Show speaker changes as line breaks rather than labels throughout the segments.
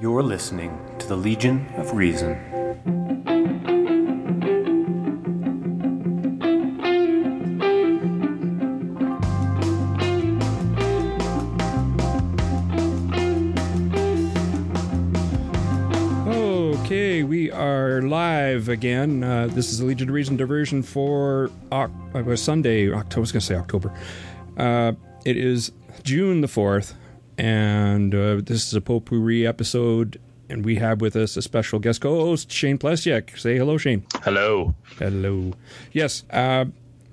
You're listening to the Legion of Reason.
Okay, we are live again. Uh, this is the Legion of Reason diversion for uh, Sunday, October. I was going to say October. Uh, it is June the 4th, and uh, this is a potpourri episode. And we have with us a special guest co host, Shane Plesiuk. Say hello, Shane.
Hello.
Hello. Yes, uh,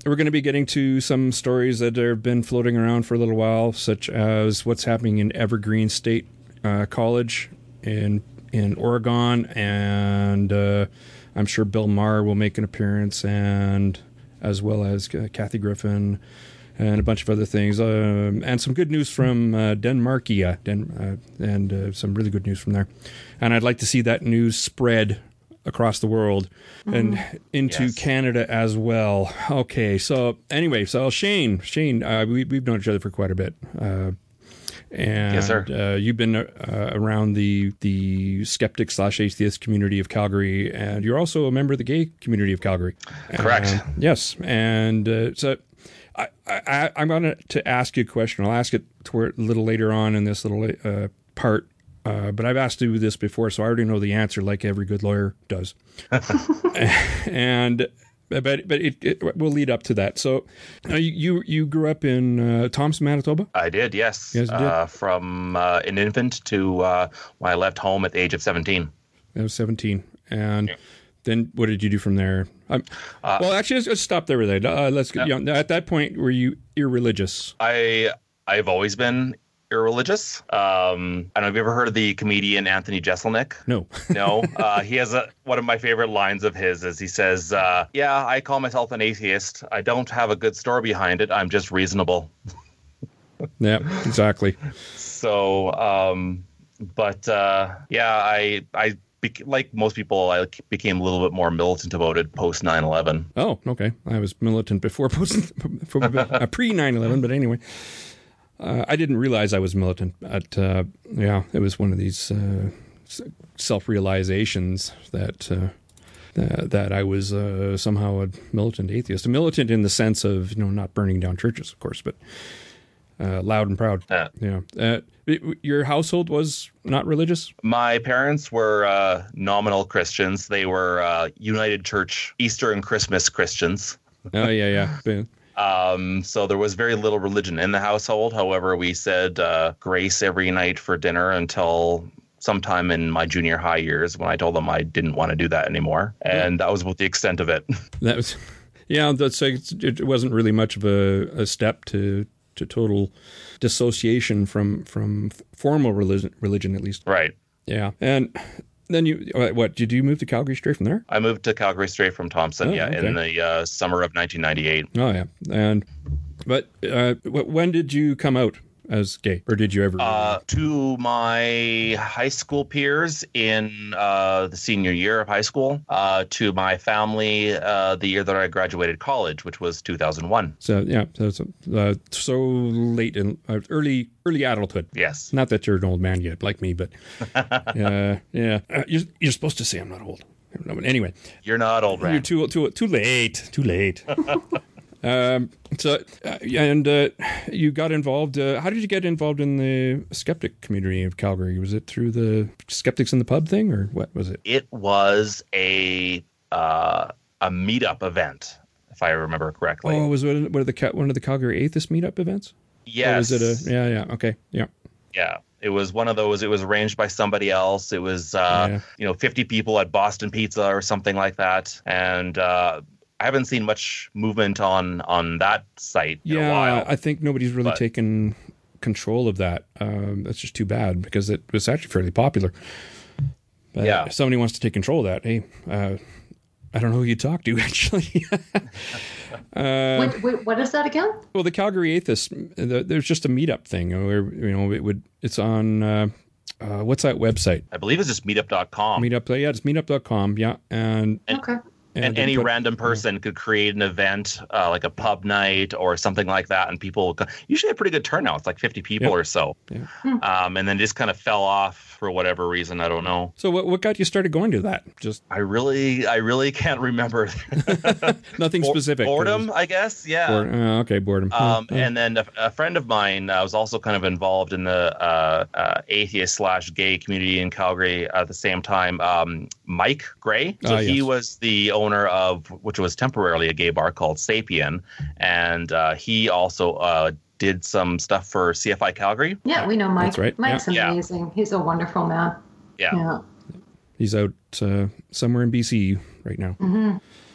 we're going to be getting to some stories that have been floating around for a little while, such as what's happening in Evergreen State uh, College in in Oregon, and uh, I'm sure Bill Maher will make an appearance, and as well as uh, Kathy Griffin. And a bunch of other things, um, and some good news from uh, Denmarkia, Den- uh, and uh, some really good news from there. And I'd like to see that news spread across the world and into
Yes.
Canada as well. Okay, so anyway, so Shane, Shane, uh, we, we've known each other for quite a bit. Uh, and
Yes, sir.
Uh, you've been uh, around the the skeptic slash atheist community of Calgary, and you're also a member of the gay community of Calgary.
Correct.
Yes, and uh, so I, I, I'm going to ask you a question. I'll ask it toward a little later on in this little uh, part, uh, but I've asked you this before, so I already know the answer, like every good lawyer does. and but but it, it will lead up to that. So uh, you you grew up in uh, Thompson, Manitoba.
I did, yes.
Yes, you did.
Uh, from uh, an infant to uh, when I left home at the age of 17.
I was 17. And then what did you do from there? Um,
Uh,
well, actually, let's, let's stop there with that. Uh, let's get, you know, at that point, were you irreligious?
I I've always been irreligious. Um, I don't know. Have you ever heard of the comedian Anthony Jeselnik?
No.
No. uh, he has a one of my favorite lines of his is he says, uh, "Yeah, I call myself an atheist. I don't have a good story behind it. I'm just reasonable."
yeah, exactly.
So, um, but uh, yeah, I I like most people, I became a little bit more militant about it post 9/11.
Oh, okay. I was militant before, post, uh, pre 9 11, but anyway. Uh, I didn't realize I was militant. But, uh, yeah, it was one of these uh, self realizations that. Uh, that that I was uh, somehow a militant atheist, a militant in the sense of you know not burning down churches, of course, but uh, loud and proud.
Yeah.
Uh, your household was not religious.
My parents were uh, nominal Christians. They were uh, United Church Easter and Christmas Christians.
Oh yeah, yeah.
Um, so there was very little religion in the household. However, we said uh, grace every night for dinner until sometime in my junior high years when I told them I didn't want to do that anymore. And that was about the extent of it.
That was, yeah. That's like, it wasn't really much of a, a step to to total dissociation from from formal religion, religion at least.
right.
Yeah, and then you uh, what? Did you move to Calgary straight from there?
I moved to Calgary straight from Thompson,
Oh,
yeah,
okay.
in the uh, summer of 1998.
Oh yeah, and but uh, when did you come out as gay, or did you ever?
Uh, to my high school peers in uh, the senior year of high school, uh, to my family uh, the year that I graduated college, which was 2001.
so yeah, so so, uh, so late in uh, early early adulthood.
Yes.
Not that you're an old man yet, like me, but uh, yeah, uh, you're, you're supposed to say I'm not old. Anyway,
You're not old,
right.
You're
too too too late. Too late. um. So, uh, and uh, you got involved. Uh, how did you get involved in the skeptic community of Calgary? Was it through the skeptics in the pub thing, or what was it?
It was a uh, a meetup event, if I remember correctly.
Oh, was it one of the one of the Calgary atheist meetup events? Or was it a? Yeah. Yeah. Okay. Yeah.
Yeah. It was one of those. It was arranged by somebody else. It was, uh,
Yeah.
you know, 50 people at Boston Pizza or something like that. And uh, I haven't seen much movement on on that site in a
Yeah.
while.
I think nobody's really
But-
taken control of that. Um, that's just too bad because it was actually fairly popular. But
Yeah.
if somebody wants to take control of that, hey, uh, I don't know who you talk to actually. Uh,
Wait, wait, what is that again?
well, the Calgary Atheists, the, there's just a meetup thing where you know it would. It's on uh, uh, what's that website?
I believe it's just meetup.com.
Meetup. Yeah, it's meetup.com. Yeah, and
Okay.
And any
put-
random person could create an event uh, like a pub night or something like that and people would usually a pretty good turnout it's like 50 people
Yeah.
or so
Yeah.
um, and then just kind of fell off for whatever reason i don't know
So what what got you started going to that? Just
i really i really can't remember
nothing
Bo-
specific.
boredom i guess yeah
Bored- uh, okay, boredom.
um,
Uh,
and then a, a friend of mine uh, was also kind of involved in the uh, uh, atheist slash gay community in Calgary at the same time. Um, Mike Gray, so
Ah,
he
yes.
was the owner of which was temporarily a gay bar called Sapien, and uh, he also uh, did some stuff for CFI Calgary.
Yeah, we know Mike.
That's right,
Mike's
yeah.
amazing. He's a wonderful man.
Yeah,
Yeah.
he's out uh, somewhere in BC right now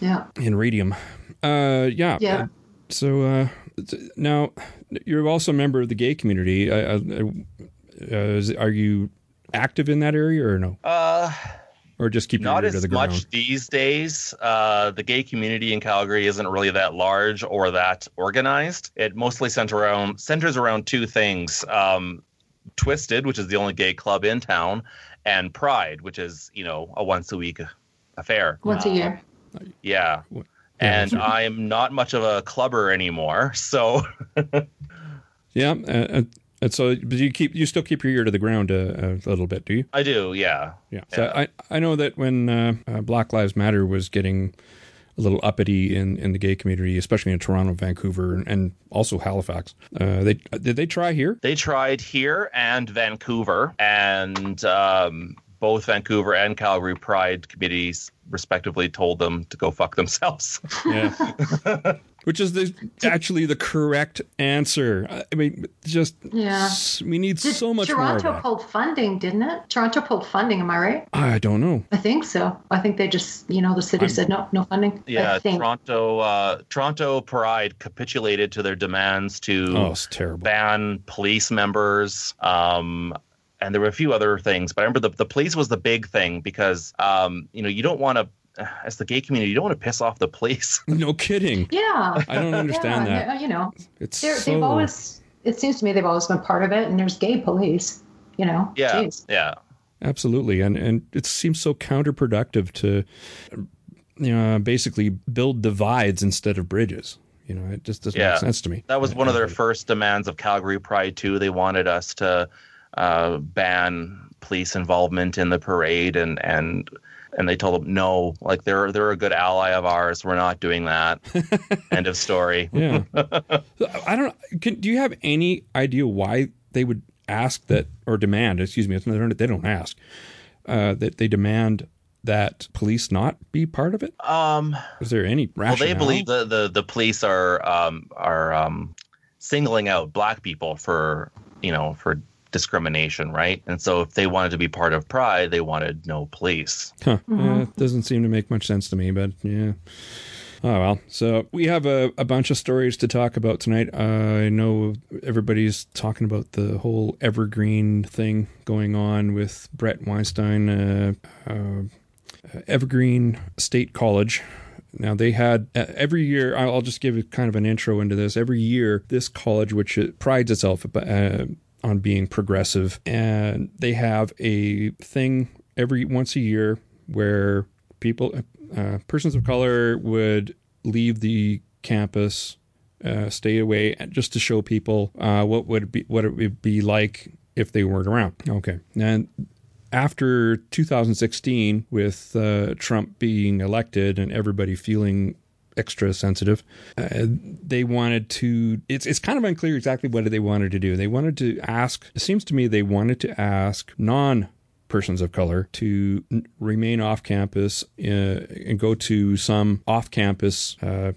Yeah.
in Radium. Uh, yeah.
Yeah.
uh, so uh, now you're also a member of the gay community. Uh, uh, uh, is, are you active in that area or no?
uh,
Or just keep your
not
ear to
as
the
much these days. Uh, the gay community in Calgary isn't really that large or that organized. It mostly centers around centers around two things: um, Twisted, which is the only gay club in town, and Pride, which is you know a once a week affair.
Once a year.
Yeah.
Yeah,
And I'm not much of a clubber anymore, so
Yeah. Uh, uh, and so, but you keep you still keep your ear to the ground a, a little bit, do you?
I do. Yeah.
Yeah. So I, I know that when uh, uh, Black Lives Matter was getting a little uppity in, in the gay community, especially in Toronto, Vancouver, and, and also Halifax, uh, they did they try here?
They tried here and Vancouver, and um, both Vancouver and Calgary Pride committees, respectively, told them to go fuck themselves.
Yeah. Which is the, actually the correct answer. I I mean, just
Yeah.
we need
Did
so much more.
Toronto
Of
pulled funding, didn't it? Toronto pulled funding, am I right?
I don't know.
I think so. I think they just, you know, the city said no, no funding.
yeah, Toronto, uh, Toronto Pride capitulated to their demands to
Oh, it's terrible.
ban police members. Um, and there were a few other things, but I remember the, the police was the big thing because, um, you know, you don't want to, as the gay community, you don't want to piss off the police.
No kidding.
Yeah.
I don't understand
yeah,
that.
You know,
It's
they're,
so.
they've always, it seems to me they've always been part of it, and there's gay police, you know?
Yeah,
Jeez.
yeah.
Absolutely, and and it seems so counterproductive to, you know, basically build divides instead of bridges. You know, it just doesn't
Yeah.
make sense to me.
That was one of their first demands of Calgary Pride too. They wanted us to uh, ban police involvement in the parade, and and and they told them no. Like they're they're a good ally of ours. We're not doing that. End of story.
Yeah, I don't. Can, do you have any idea why they would ask that or demand? Excuse me, it's not- they don't ask uh, that they demand that police not be part of it.
Um,
Is there any
well, they believe the, the the police are um are um singling out black people for you know for discrimination, right? And so if they wanted to be part of Pride, they wanted no police.
Huh. Uh, it doesn't seem to make much sense to me, but yeah. Oh well. So we have a, a bunch of stories to talk about tonight. Uh, I know everybody's talking about the whole evergreen thing going on with Bret Weinstein, uh, uh, Evergreen State College. Now they had uh, every year. I'll I'll just give you kind of an intro into this. Every year, this college, which it prides itself uh, on being progressive, and they have a thing every once a year where people, uh, persons of color, would leave the campus, uh, stay away, just to show people uh, what would be what it would be like if they weren't around. Okay, and after 2016, with uh, Trump being elected and everybody feeling extra sensitive, uh, they wanted to. It's it's kind of unclear exactly what they wanted to do. They wanted to ask. It seems to me they wanted to ask non persons of color to n- remain off campus uh, and go to some off campus. Uh,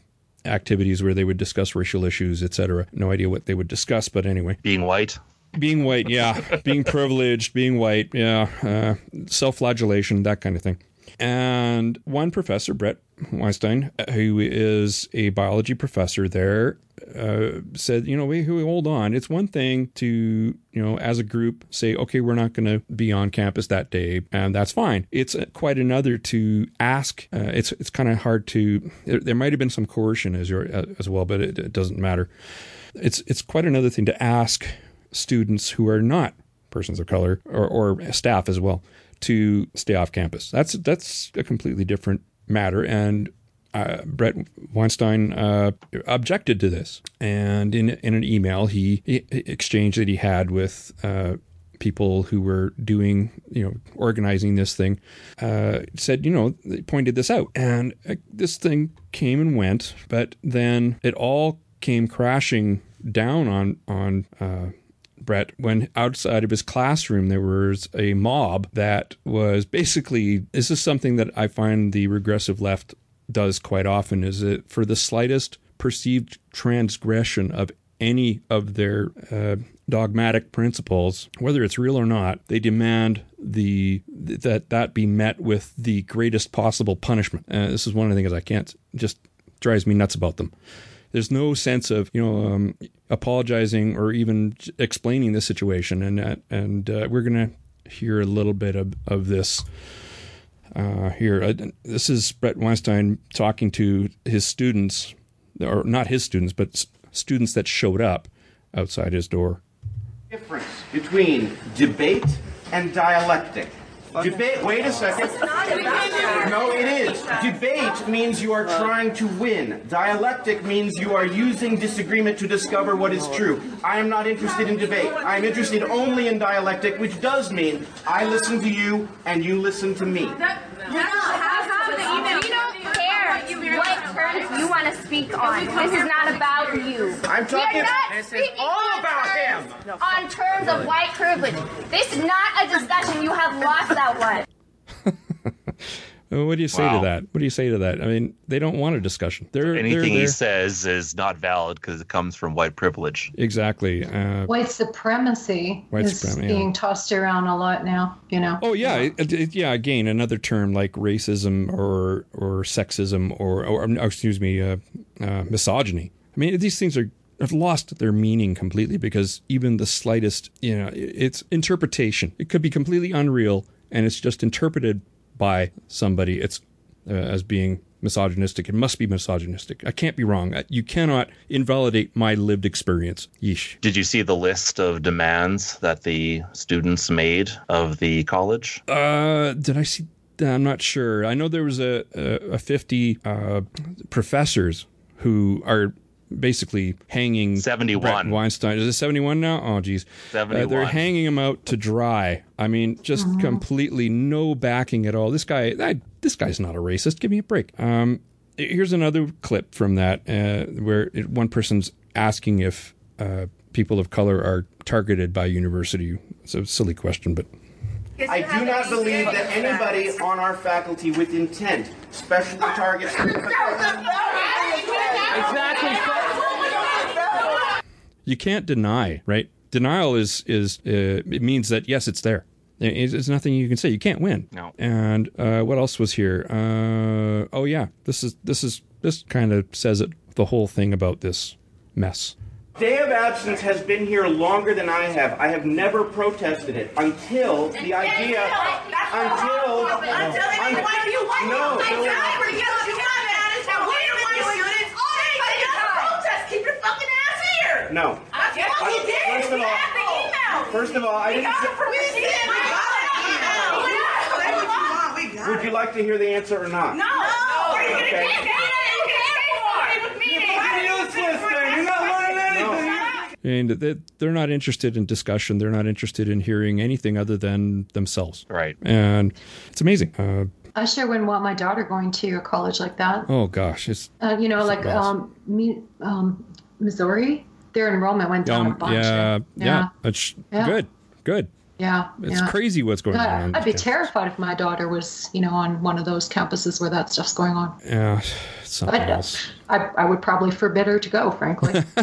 activities where they would discuss racial issues etc no idea what they would discuss but anyway
Being white.
being white, yeah. being privileged, being white, yeah. Uh, Self flagellation, that kind of thing. And one professor, Bret Weinstein, who is a biology professor there, uh, said, you know, wait, hold on. It's one thing to, you know, as a group say, okay, we're not going to be on campus that day, and that's fine. It's uh, quite another to ask. Uh, it's it's kind of hard to. There, there might have been some coercion as your, uh, as well, but it, it doesn't matter. It's it's quite another thing to ask students who are not persons of color or, or staff as well to stay off campus. That's that's a completely different matter, and uh, Bret Weinstein uh, objected to this. And in in an email he, he that he had with uh, people who were doing, you know, organizing this thing, uh, said, you know, they pointed this out, and uh, this thing came and went, but then it all came crashing down on on. Bret, when outside of his classroom there was a mob that was basically this is something that I find the regressive left does quite often is it for the slightest perceived transgression of any of their uh, dogmatic principles, whether it's real or not, they demand the that that be met with the greatest possible punishment. Uh, this is one of the things I can't just drives me nuts about them. There's no sense of you know um, apologizing or even explaining the situation, and uh, and uh, we're gonna hear a little bit of, of this uh, here. Uh, this is Bret Weinstein talking to his students, or not his students, but students that showed up outside his door.
Difference between debate and dialectic. Debate, wait a second. No, it is. Debate means you are trying to win. Dialectic means you are using disagreement to discover what is true. I am not interested in debate. I am interested only in dialectic, which does mean I listen to you and you listen to me.
We don't care what terms you want to speak on. This is not about you.
I'm talking-
We
This is all about
terms-
him.
On terms of white privilege. This is not a discussion. You have lost that one.
What do you say
Wow.
to that? What do you say to that? I mean, they don't want a discussion. They're
Anything
they're,
he
they're-
says is not valid because it comes from white privilege.
exactly. Uh,
White supremacy
White
is
suprem- yeah.
being tossed around a lot now. You know.
Oh yeah, it, it- yeah. Again, another term like racism or or sexism or, or um, excuse me, uh, uh, misogyny. I mean, these things are have lost their meaning completely because even the slightest, you know, it's interpretation. It could be completely unreal, and it's just interpreted by somebody. It's uh, as being misogynistic. It must be misogynistic. I can't be wrong. You cannot invalidate my lived experience. Yeesh.
Did you see the list of demands that the students made of the college?
Uh, did I see? I'm not sure. I know there was a a, a 50 uh, professors who are basically hanging
71.
Bret Weinstein. Is it 71 now? Oh, geez. Uh, they're hanging him out to dry. I mean, just completely no backing at all. This guy, I, this guy's not a racist. Give me a break. Um, here's another clip from that uh, where it, one person's asking if uh, people of color are targeted by university. It's a silly question, but
I do not believe that anybody on our faculty with intent specially targets.
You can't deny, right? Denial is is uh, it means that yes, it's there. It's, it's nothing you can say. You can't win.
No.
And uh, what else was here? Uh, oh yeah, this is this is this kind of says it. The whole thing about this mess.
Day of absence has been here longer than I have. I have never protested it until the idea. Until.
Until they didn't want you want
No,
I
no.
tried to get you got mad as hell. We didn't want students. Hey, but you gotta protest. Keep your fucking ass here.
No.
That's what you did.
First of
You
all-
the email.
First of all, I didn't.
got it from we did. We got the email. Say what you. We got
Would you like to hear the answer or not?
No. Are
Okay.
You can't stay with me.
useless then. You're not learning anything.
And they- they're not interested in discussion. They're not interested in hearing anything other than themselves.
Right.
And it's amazing. Uh,
I sure wouldn't want my daughter going to a college like that.
oh gosh, it's
Uh, you know, like um, me, um, Missouri, their enrollment went down a
um,
bunch.
yeah, yeah, It's
Yeah.
good, good.
yeah,
It's
yeah.
crazy what's going on.
I-
on
I'd be
campus.
terrified if my daughter was, you know, on one of those campuses where that stuff's going on.
Yeah, it's something
I'd,
else.
I, I would probably forbid her to go, frankly.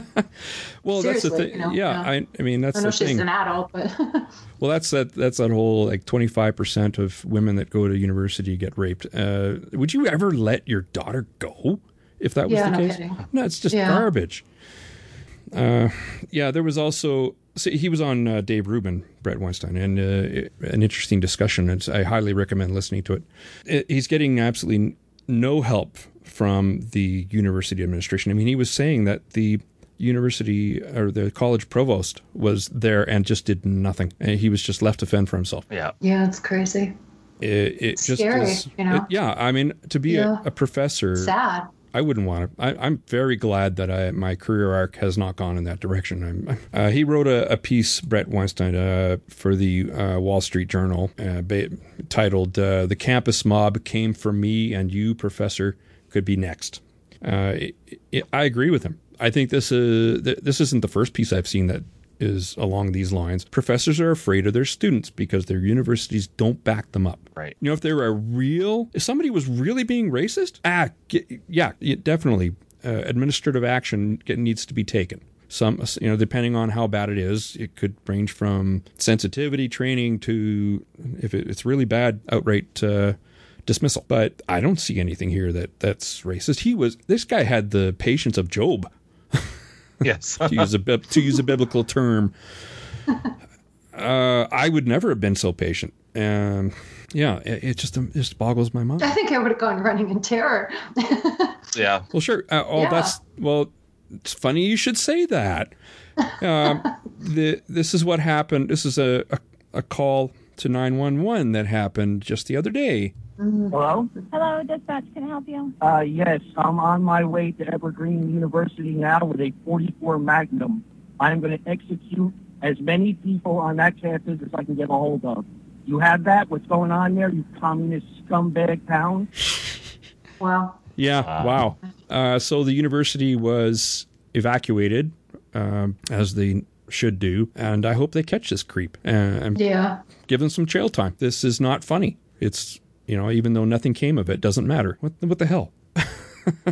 Well, that's the
seriously,
thing.
you know,
yeah,
yeah.
I, I mean, that's
I know
the
she's
thing.
an adult, but
Well, that's that. That's that whole like twenty five percent of women that go to university get raped. Uh, would you ever let your daughter go if that was
Yeah,
the
no
case?
kidding.
No, it's just
Yeah.
garbage. Uh, yeah, there was also so he was on uh, Dave Rubin, Bret Weinstein, and uh, an interesting discussion. It's, I highly recommend listening to it. Uh, He's getting absolutely no help from the university administration. I mean, he was saying that the university or the college provost was there and just did nothing. And he was just left to fend for himself.
Yeah.
yeah, it's crazy.
it, it just
Scary,
is,
you know?
it- yeah, I mean, to be
Yeah.
a, a professor,
Sad.
I wouldn't want to. I, I'm very glad that I, my career arc has not gone in that direction. Uh, he wrote a, a piece, Bret Weinstein, uh, for the uh, Wall Street Journal, uh, ba- titled uh, "The Campus Mob Came for Me and You, Professor, Could Be Next." Uh, it, it, I agree with him. I think this is th- this isn't the first piece I've seen that is along these lines. Professors are afraid of their students because their universities don't back them up.
Right.
You know, if they were a real, if somebody was really being racist, ah, ge- yeah, definitely, uh, administrative action get, needs to be taken. Some, you know, depending on how bad it is, it could range from sensitivity training to, if it, it's really bad, outright uh, dismissal. But I don't see anything here that that's racist. He was, this guy had the patience of Job
Yes.
to use a to use a biblical term. Uh, I would never have been so patient. Um, yeah, it, it just it just boggles my mind.
I think I would have gone running in terror.
yeah.
Well, sure. Uh, oh,
Yeah.
that's well. It's funny you should say that. Um, the this is what happened. This is a a, a call to nine one one that happened just the other day.
Hello?
Hello, dispatch. Can I help you?
Uh, yes, I'm on my way to Evergreen University now with a 44 Magnum. I'm going to execute as many people on that campus as I can get a hold of. You have that? What's going on there, you communist scumbag town?
well,
Yeah. wow. Uh, so the university was evacuated, um, as they should do, and I hope they catch this creep and, and
yeah.
Give them some trail time. This is not funny. It's you know, even though nothing came of it, doesn't matter. What what the hell?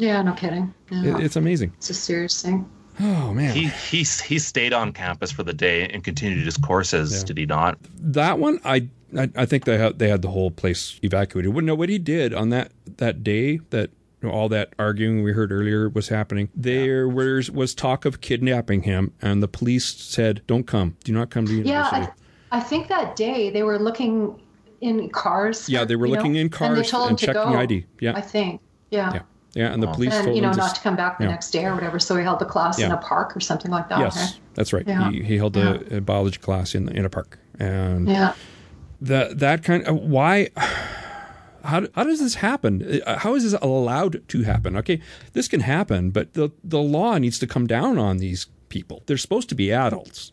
Yeah, no kidding. Yeah.
It, it's amazing.
it's a serious thing.
Oh man.
He he he stayed on campus for the day and continued his courses. Did he not?
that one I, I I think they had they had the whole place evacuated. Well, no, what he did on that that day that you know, all that arguing we heard earlier was happening. There was was talk of kidnapping him, and the police said, "Don't come. Do not come to
Yeah,
university."
I, I think that day they were looking in cars.
Yeah, they were
you know,
looking in
and they
cars
told
and
them to
checking
go,
ID. Yeah.
I think. Yeah.
yeah, yeah, and the police
And
told
you know
him
not
to,
to come back the
yeah.
next day or whatever. So he held a class in a park or something like that.
Yes,
right?
that's right.
Yeah.
He, he held a, a biology class in in a park, and
Yeah.
that that kind of why how, how does this happen Uh, how is this allowed to happen okay this can happen but the the law needs to come down on these people they're supposed to be adults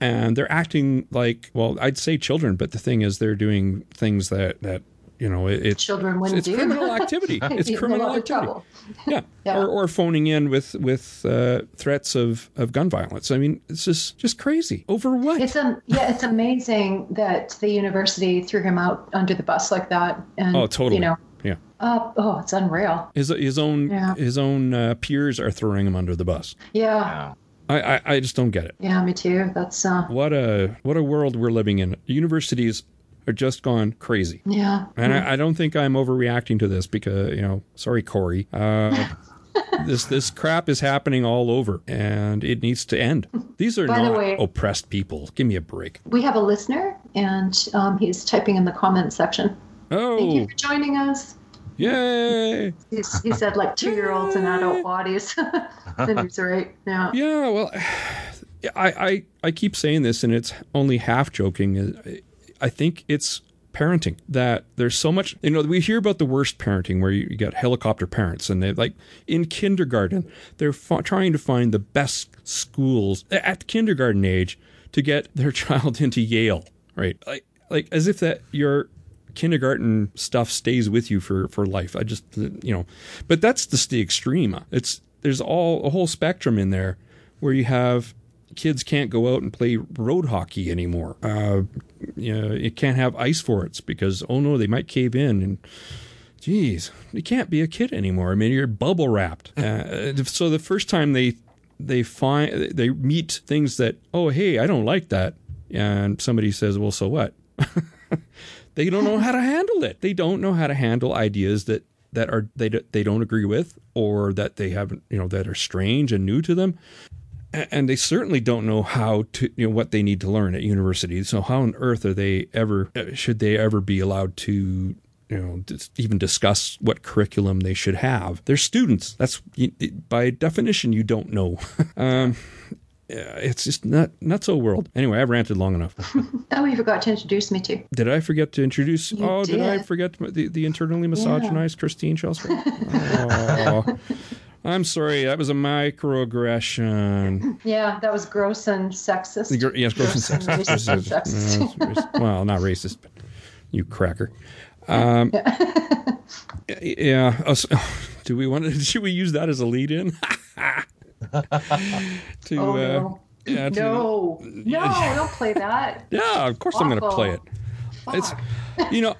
and they're acting like well i'd say children but the thing is they're doing things that that you know it, it's
Children wouldn't
it's
do.
criminal activity it's criminal activity
trouble.
yeah.
Yeah.
Or, or phoning in with with uh, threats of, of gun violence. I mean, it's just just crazy. Over what?
It's a, yeah, it's amazing that the university threw him out under the bus like that. And,
oh, totally.
You know,
yeah.
uh, oh, it's unreal.
His his own
Yeah.
his own uh, peers are throwing him under the bus.
Yeah,
Yeah.
I, I, I just don't get it.
yeah, me too. That's uh,
What a what a world we're living in. Universities are just gone crazy.
yeah.
And I, I don't think I'm overreacting to this because you know, sorry, Corey. Uh, this this crap is happening all over, and it needs to end. These are
By
not
way-
oppressed people. Give me a break.
We have a listener, and um, he's typing in the comment section. Oh, thank you
Oh,
for joining us.
Yay!
He said like two year olds and adult bodies. he's right. Yeah.
Yeah, well, I, I I keep saying this, and it's only half joking. I think it's parenting that there's so much. You know, we hear about the worst parenting where you, you got helicopter parents, and they like in kindergarten they're f- trying to find the best schools at kindergarten age to get their child into Yale, right? Like like as if that your kindergarten stuff stays with you for for life. I just you know, but that's just the extreme. It's there's all a whole spectrum in there where you have kids can't go out and play road hockey anymore. Uh, you know, you can't have ice forts because oh no, they might cave in and. Geez, you can't be a kid anymore. I mean, you're bubble wrapped. Uh, so the first time they they find they meet things that oh hey I don't like that, and somebody says well so what? they don't know how to handle it. They don't know how to handle ideas that that are they they don't agree with or that they haven't you know that are strange and new to them. And they certainly don't know how to, you know, what they need to learn at university. So how on earth are they ever, uh, should they ever be allowed to, you know, even discuss what curriculum they should have? They're students. That's by definition, you don't know. um, yeah, it's just not not so world. Anyway, I've ranted long enough.
Oh, you forgot to introduce me to.
Did I forget to introduce?
You
oh, did. I forget the, the internally misogynized Christine Shellstrom? oh, I'm sorry. That was a microaggression.
Yeah, that was gross and sexist.
Gr- yes, gross and sexist.
racist and sexist.
No, racist. well, not racist, but you cracker. Um, yeah. us- do we want to? Should we use that as a lead-in? to
Oh,
uh,
no.
yeah, to,
No, no, don't play that.
yeah. Of course, I'm going to play it. It's you know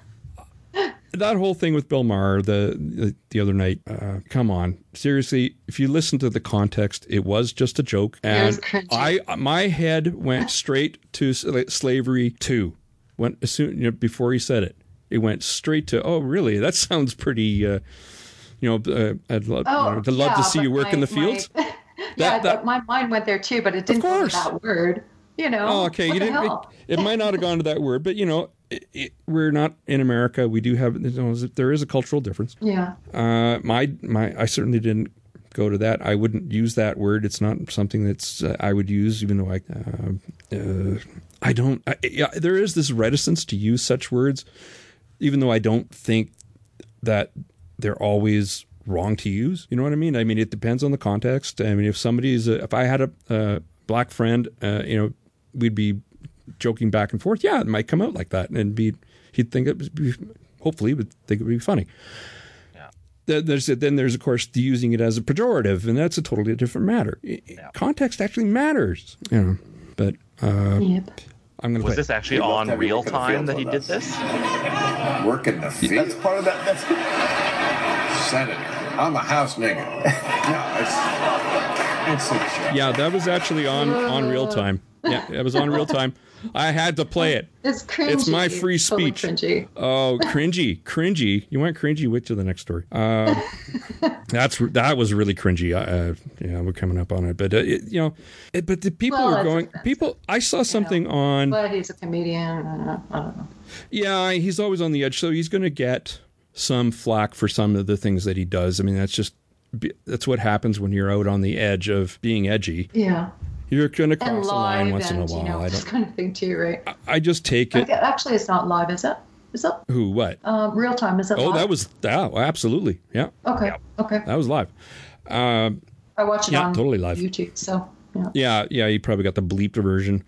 that whole thing with Bill Maher the the, the other night. Uh, come on, seriously. If you listen to the context, it was just a joke, and. I my head went straight to slavery two. Went as soon you know, before he said it, it went straight to oh really? That sounds pretty. Uh, you know, uh, I'd love,
Oh,
to love
yeah,
to see you work in the fields.
my- yeah,
That-
my mind went there too, but it didn't go to that word. You know.
Oh, okay.
What
you didn't. It, it might not have gone to that word, but you know, it, it, we're not in America. We do have. You know, there is a cultural difference.
Yeah.
Uh, my my, I certainly didn't go to that. I wouldn't use that word. It's not something that's uh, I would use, even though I. Uh, uh, I don't. I, yeah, there is this reticence to use such words, even though I don't think that they're always wrong to use. You know what I mean? I mean, it depends on the context. I mean, if somebody's, a, if I had a, a black friend, uh, you know, we'd be joking back and forth. Yeah, it might come out like that, and be he'd think it would be, hopefully, would think it would be funny. Then there's then there's of course the using it as a pejorative, and that's a totally different matter. I- I- Context actually matters, you know. But uh,
Yep.
I'm going to
Was
play.
this actually on
to have you
real
work in the
time that he
with
did this?
Work in the field. That's part of that. That's senator. I'm a house nigga. no, it's it's a joke.
Yeah, that was actually on on real time. Yeah, it was on real time. I had to play it.
It's cringy.
It's my free
It's totally
speech.
Cringy.
Oh, cringy, cringy. You want cringy? Wait till the next story. Uh, that's that was really cringy. Uh, yeah, we're coming up on it, but uh, it, you know, it, but the people
Well,
were going.
offensive,
People, I saw something on.
But he's a comedian. I don't know. I don't know.
Yeah, he's always on the edge, so he's going to get some flack for some of the things that he does. I mean, that's just that's what happens when you're out on the edge of being edgy.
Yeah.
You're going to
And
cross a line once in a while.
you know,
I don't.
kind of thing too, right?
I just take it.
Okay, Actually, it's not live, is it? Is it?
Who? What?
Um, real time, is it
Oh,
live?
that was yeah, absolutely. Yeah,
Okay. Okay.
that was live. Um,
I watched it
yeah,
on
totally live.
YouTube, so yeah.
yeah, yeah. You probably got the bleeped version.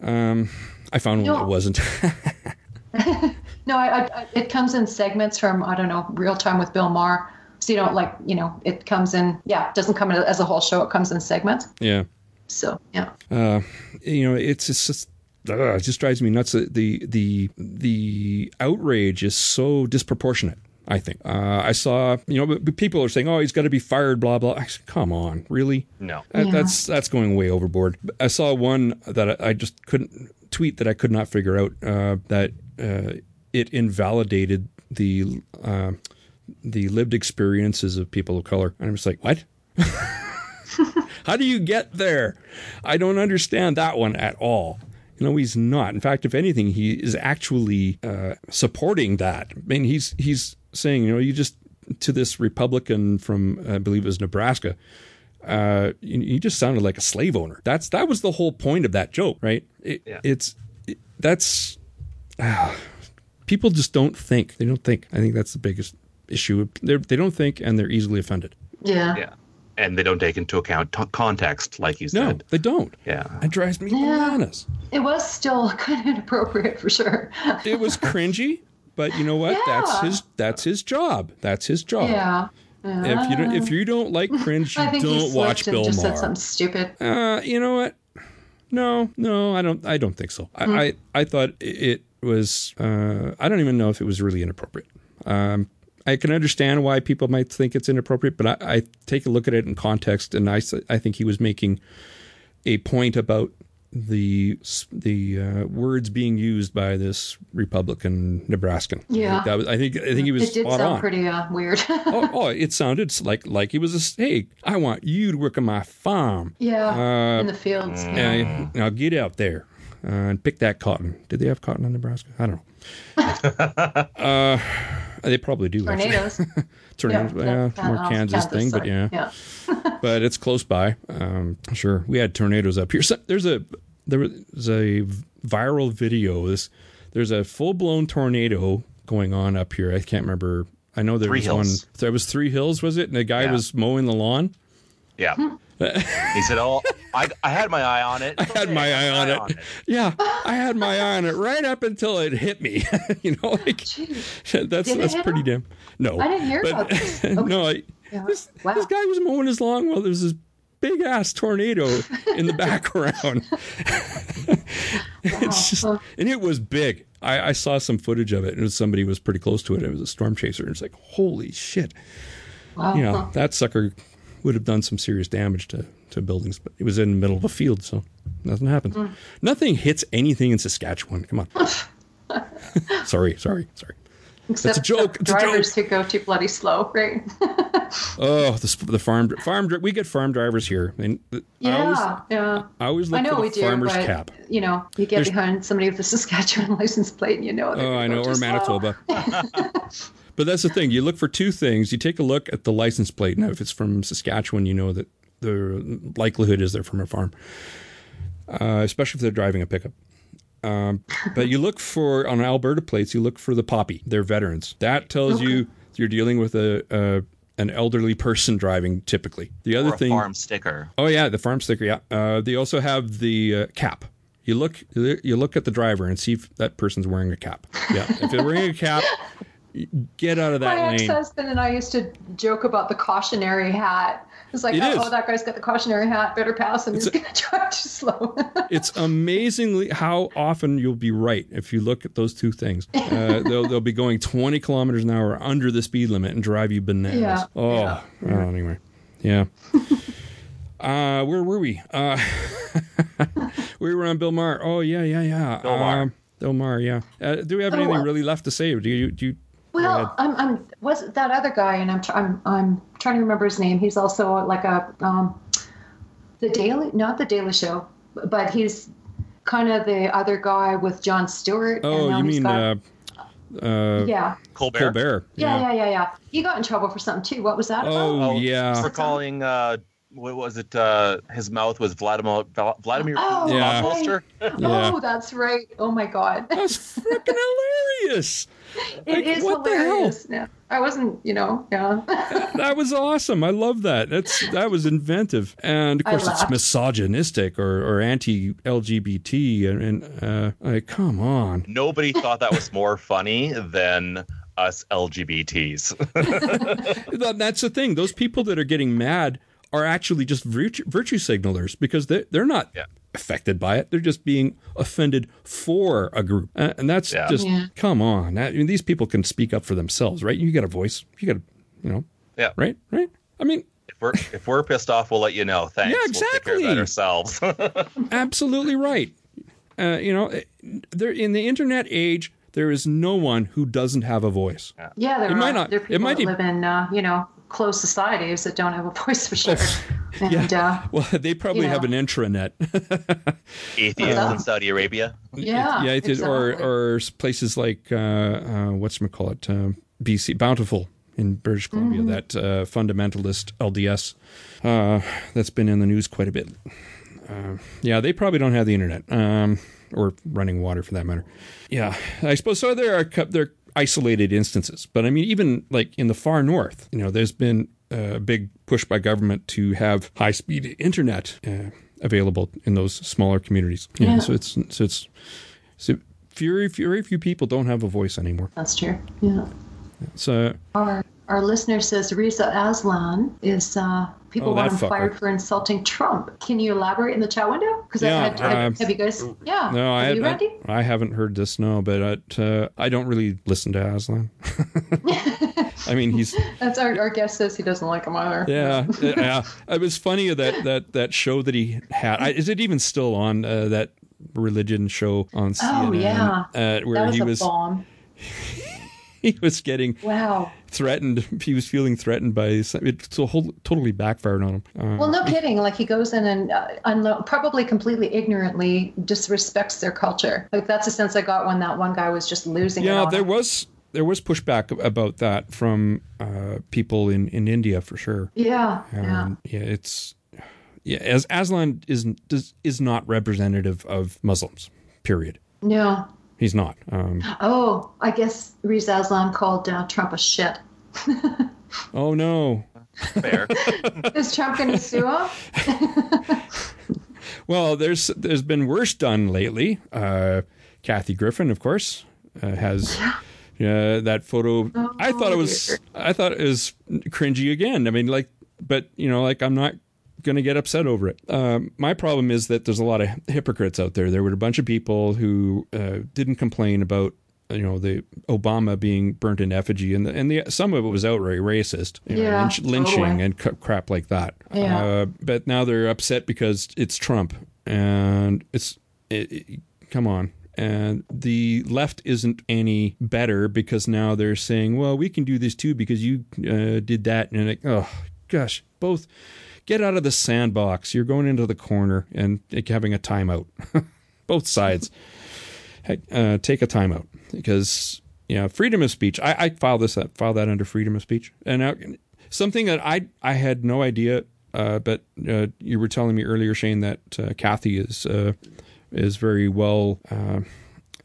Um, I found one that wasn't.
No, I, I, it comes in segments from I don't know real time with Bill Maher. So you don't like you know it comes in yeah it doesn't come in as a whole show. It comes in segments.
yeah.
So yeah.
Uh, you know, it's it's just ugh, it just drives me nuts. The the the outrage is so disproportionate. I think uh, I saw you know but- but people are saying, "Oh, he's got to be fired." Blah blah. I said, Come on, really?
No.
That,
Yeah.
That's that's going way overboard. I saw one that I, I just couldn't tweet that I could not figure out uh, that uh, it invalidated the uh, the lived experiences of people of color, and I'm just like, what? How do you get there? I don't understand that one at all. You know, he's not. In fact, if anything, he is actually uh, supporting that. I mean, he's he's saying, you know, you just to this Republican from I believe it was Nebraska. Uh, you, you just sounded like a slave owner. That's that was the whole point of that joke, right? It,
Yeah.
It's it, that's ah, people just don't think. They don't think. I think that's the biggest issue. They're, they don't think, and they're easily offended.
Yeah.
Yeah. And they don't take into account t- context, like you
No, they don't.
Yeah.
It drives me
Yeah.
bananas.
It was still kind of inappropriate for sure.
It was cringy, but you know what? That's his. That's his job. That's his job.
yeah. Yeah.
If you don't, if you don't like cringe, you
I think he
don't
slipped
watch
and
Bill
just said
Maher.
something stupid.
Uh, you know what? No, no, I don't. I don't think so.
Hmm.
I, I, I thought it was. Uh, I don't even know if it was really inappropriate. Um, I can understand why people might think it's inappropriate, but I, I take a look at it in context, and I, I think he was making a point about the the uh, words being used by this Republican Nebraskan.
Yeah.
that was. I think. I think he was
It did sound
on.
pretty uh, weird.
oh, oh, it sounded like like he was a hey. I want you to work on my farm.
yeah.
Uh,
in the fields. Yeah,
now get out there uh, and pick that cotton. Did they have cotton in Nebraska? I don't know. uh, They probably do.
Tornadoes.
Tornadoes. Yeah,
Can-
more
uh,
Kansas, thing, but yeah.
yeah.
but it's close by. Um, sure, we had tornadoes up here. So there's a there was a viral video. This there's a full blown tornado going on up here. I can't remember. I know there
Three
was
Hills.
one. There was Three Hills, was it? And the guy
Yeah.
was mowing the lawn.
Yeah. He said, "Oh, I, I had my eye on it.
I had my eye on it. Yeah, I had my eye on it right up until it hit me. you know, like that's
Did
that's pretty
him?
damn. No,
I didn't hear
but,
about this. Okay.
no, I,
Yeah.
this,
Wow.
this guy was mowing his lawn while there was this big ass tornado in the background. it's just, and it was big. I, I saw some footage of it, and somebody was pretty close to it. It was a storm chaser, and it's like, holy shit!
Wow.
You know, that sucker would have done some serious damage to, to buildings, but it was in the middle of a field, so nothing happens.
Mm.
Nothing hits anything in Saskatchewan. Come on. sorry, sorry, sorry.
Except
a joke,
the
it's a
drivers who go too bloody slow, right?
Oh, the, the farm farm we get farm drivers here, and th- I
yeah,
always
yeah.
I always
I
look
know
for
we
the
do,
farmer's
but
cap.
you know, you get
There's-
behind somebody with a Saskatchewan license plate, and you know.
Oh, I know, or
slow.
Manitoba. But that's the thing. You look for two things. You take a look at the license plate. Now, if it's from Saskatchewan, you know that the likelihood is they're from a farm, uh, especially if they're driving a pickup. Um, but you look for on Alberta plates. You look for the poppy. They're veterans. That tells you you're dealing with a, a an elderly person driving. Typically, the other
Or a
thing.
farm sticker.
Oh yeah, the farm sticker. Yeah. Uh, they also have the uh, cap. You look you look at the driver and see if that person's wearing a cap. Yeah. if they're wearing a cap, get out of that
My
lane.
ex-husband and I used to joke about the cautionary hat. It's like,
It
oh,
is.
that guy's got the cautionary hat. Better pass him. He's
a-
going to drive too slow.
It's amazingly how often you'll be right if you look at those two things. Uh, they'll they'll be going 20 kilometers an hour under the speed limit and drive you bananas.
Yeah,
Oh,
yeah.
well, anyway, yeah. uh, where were we? Uh, we were on Bill Maher. Oh yeah, yeah, yeah.
Bill Maher.
Um, Bill Maher. Yeah. Uh, do we have
Oh,
anything really left to say? Do you do you? Go ahead.
Well, I'm, I'm was that other guy, and I'm, I'm, I'm trying to remember his name. He's also like a, um, the Daily, not the Daily Show, but he's kind of the other guy with Jon Stewart.
Oh,
now
you mean
got-
uh, uh,
yeah,
Colbert.
Colbert?
yeah, yeah, yeah, yeah. He got in trouble for something too. What was that about?
Oh, yeah.
For calling, uh, what was it? Uh, his mouth was Vladimir Vladimir
Oh,
Yeah.
Poster.
Yeah.
Oh, that's right. Oh my God.
That's freaking hilarious.
It
Like,
is
what the hell?
hilarious. Yeah. I wasn't, you know, yeah.
That was awesome. I love that. That's that was inventive, and of course it's misogynistic or, or anti-LGBT, and, and uh, like, come on.
Nobody thought that was more funny than us LGBTs.
That- That's the thing. Those people that are getting mad are actually just virtue, virtue signalers because they they're not
Yeah.
affected by it. They're just being offended for a group, Uh, and that's
Yeah.
just
Yeah.
come on. I mean, these people can speak up for themselves, right? You got a voice. You got, a, you know,
yeah.
right, right. I mean,
If we're if we're pissed off, we'll let you know. Thanks.
Yeah,
We'll take care of that
exactly.
ourselves.
absolutely right. Uh, you know, there in the internet age, there is no one who doesn't have a voice.
Yeah, there
It
are.
might not-
There are
it
people
might
that live in, uh, you know, closed societies that don't have a voice for sure. And uh,
Well, they probably
You
have an intranet.
Atheists
Yeah.
in Saudi Arabia.
yeah,
yeah, it is, or
exactly.
or s- places like uh, uh, what's call it, uh, BC Bountiful in British Columbia.
Mm-hmm.
That uh, fundamentalist LDS uh, that's been in the news quite a bit. Uh, yeah, they probably don't have the internet um, or running water for that matter. Yeah, I suppose so. There are cou- there are isolated instances, but I mean, even like in the far north, you know, there's been a big push by government to have high speed internet uh, available in those smaller communities. You know,
Yeah.
so it's so it's so very very few people don't have a voice anymore.
That's true. Yeah.
So
Our our listener says Reza Aslan is uh, people
Oh,
want him
fucker.
fired for insulting Trump. Can you elaborate in the chat window? Because
Yeah,
have,
um,
have you guys? Yeah.
no, I,
you,
I? I haven't heard this no, but uh, I don't really listen to Aslan. I mean, he's
That's our, our guest says he doesn't like him either.
yeah, yeah. It was funny that that that show that he had. I, is it even still on uh, that religion show on CNN?
Oh yeah.
uh, where
that was
he
a
was
bomb.
he was getting
Wow.
Threatened. He was feeling threatened by it. So whole, totally backfired on him. Uh,
Well, no kidding. Like he goes in and uh, unlo- probably completely ignorantly disrespects their culture. Like that's the sense I got when that one guy was just losing
yeah, there
him.
was there was pushback about that from uh, people in, in India for sure.
Yeah, yeah.
Um, yeah, it's yeah. As Aslan is is not representative of Muslims. Period.
No.
He's not. Um,
Oh, I guess Riz Aslan called uh, Trump a shit.
oh no.
Fair.
Is Trump going to sue him?
Well, there's there's been worse done lately. Uh, Kathy Griffin, of course, uh, has uh, that photo. I thought it was I thought it was cringy again. I mean, like, but you know, like I'm not going to get upset over it. Um, my problem is that there's a lot of hypocrites out there. There were a bunch of people who uh, didn't complain about you know the Obama being burnt in effigy, and the, and the some of it was outright racist, you know,
Yeah,
lynch, lynching
totally.
and c- crap like that.
Yeah.
Uh, but now they're upset because it's Trump, and it's it, it- come on. And the left isn't any better because now they're saying, "Well, we can do this too because you uh, did that." And like, oh gosh, both get out of the sandbox. You're going into the corner and having a timeout. both sides uh, take a timeout because you know freedom of speech. I, I file this file that under freedom of speech, and now, something that I I had no idea. Uh, but uh, you were telling me earlier, Shane, that uh, Kathy is uh, is very well uh,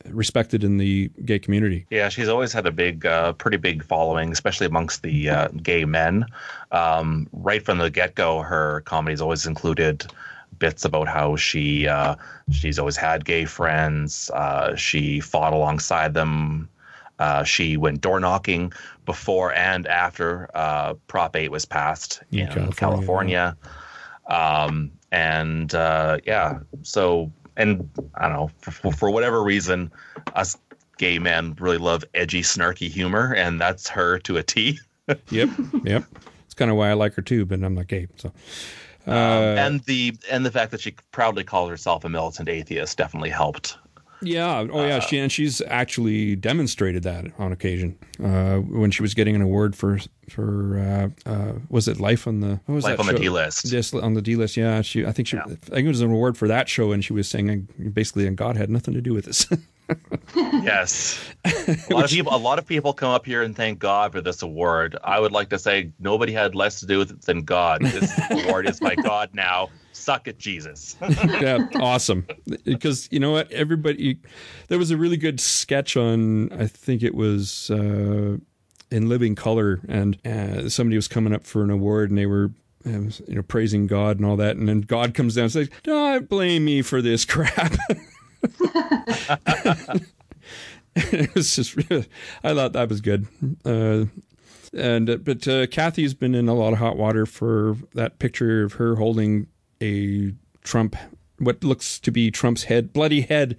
respected in the gay community.
Yeah, she's always had a big, uh, pretty big following, especially amongst the uh, gay men. Um, right from the get go, her comedy's always included bits about how she uh, she's always had gay friends. Uh, she fought alongside them. Uh, she went door knocking before and after uh, Prop 8 was passed
In
in,
California,
California. Um, and uh, yeah, so, and I don't know, for, for whatever reason, us gay men really love edgy, snarky humor, and that's her to a T.
Yep, yep. It's kind of why I like her too, but I'm not gay, so. Uh,
and the and the fact that she proudly calls herself a militant atheist definitely helped.
Yeah. Oh, yeah. She and she's actually demonstrated that on occasion uh, when she was getting an award for for uh, uh, was it Life on the what was
Life
that
on the? D-List.
Yes, on the D list. Yeah. She. I think she. I think it was an award for that show, and she was saying uh, basically, and God had nothing to do with this.
Yes, a lot of people. A lot of people come up here and thank God for this award. I would like to say nobody had less to do with it than God. This award is my God now. Suck at Jesus.
yeah, awesome. Because you know what, everybody. There was a really good sketch on. I think it was uh, in Living Color, and uh, somebody was coming up for an award, and they were. um, You know, praising God and all that, and then God comes down and says, "Don't blame me for this crap." it was just, I thought that was good. Uh, and uh, but uh, Kathy's been in a lot of hot water for that picture of her holding a Trump, what looks to be Trump's head, bloody head,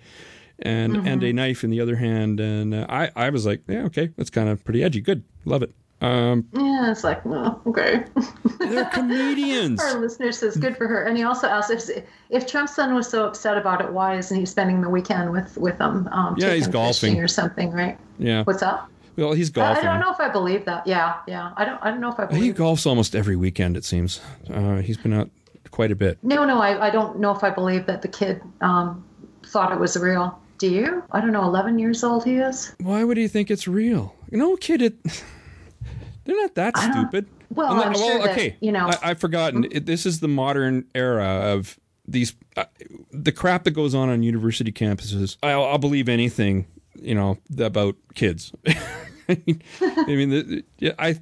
and and a knife in the other hand. And uh, I I was like, yeah, okay, that's kind of pretty edgy. Good, love it. Um,
Yeah, it's like, well, okay.
they're comedians.
Our listener says good for her, and he also asks if if Trump's son was so upset about it, why isn't he spending the weekend with with them? Um,
Yeah, he's golfing.
or something, right?
Yeah.
What's up?
Well, he's
I, I don't know if I believe that. Yeah, yeah. I don't. I don't know if I Believe He
golfs almost every weekend. It seems. Uh, he's been out quite a bit.
No, no. I, I don't know if I believe that the kid um, thought it was real. Do you? I don't know. Eleven years old he is.
Why would he think it's real? No kid, it. They're not that stupid.
well,
Unle-
I'm sure that,
okay.
you know-
I, I've forgotten. It, this is the modern era of these, uh, the crap that goes on on university campuses. I'll, I'll believe anything, you know, about kids. I mean, the, yeah, I,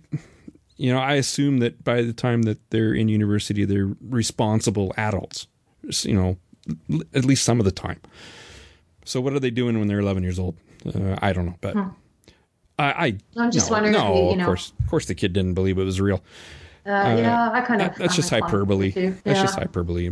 you know, I assume that by the time that they're in university, they're responsible adults. You know, l- at least some of the time. So what are they doing when they're 11 years old? Uh, I don't know, but I, I
Hmm. I'm just
no,
wondering
No,
he, you
of
know-
course, of course, the kid didn't believe it was real.
Uh, yeah, I kind of.
That- that's just hyperbole.
to,
That's
yeah.
just hyperbole.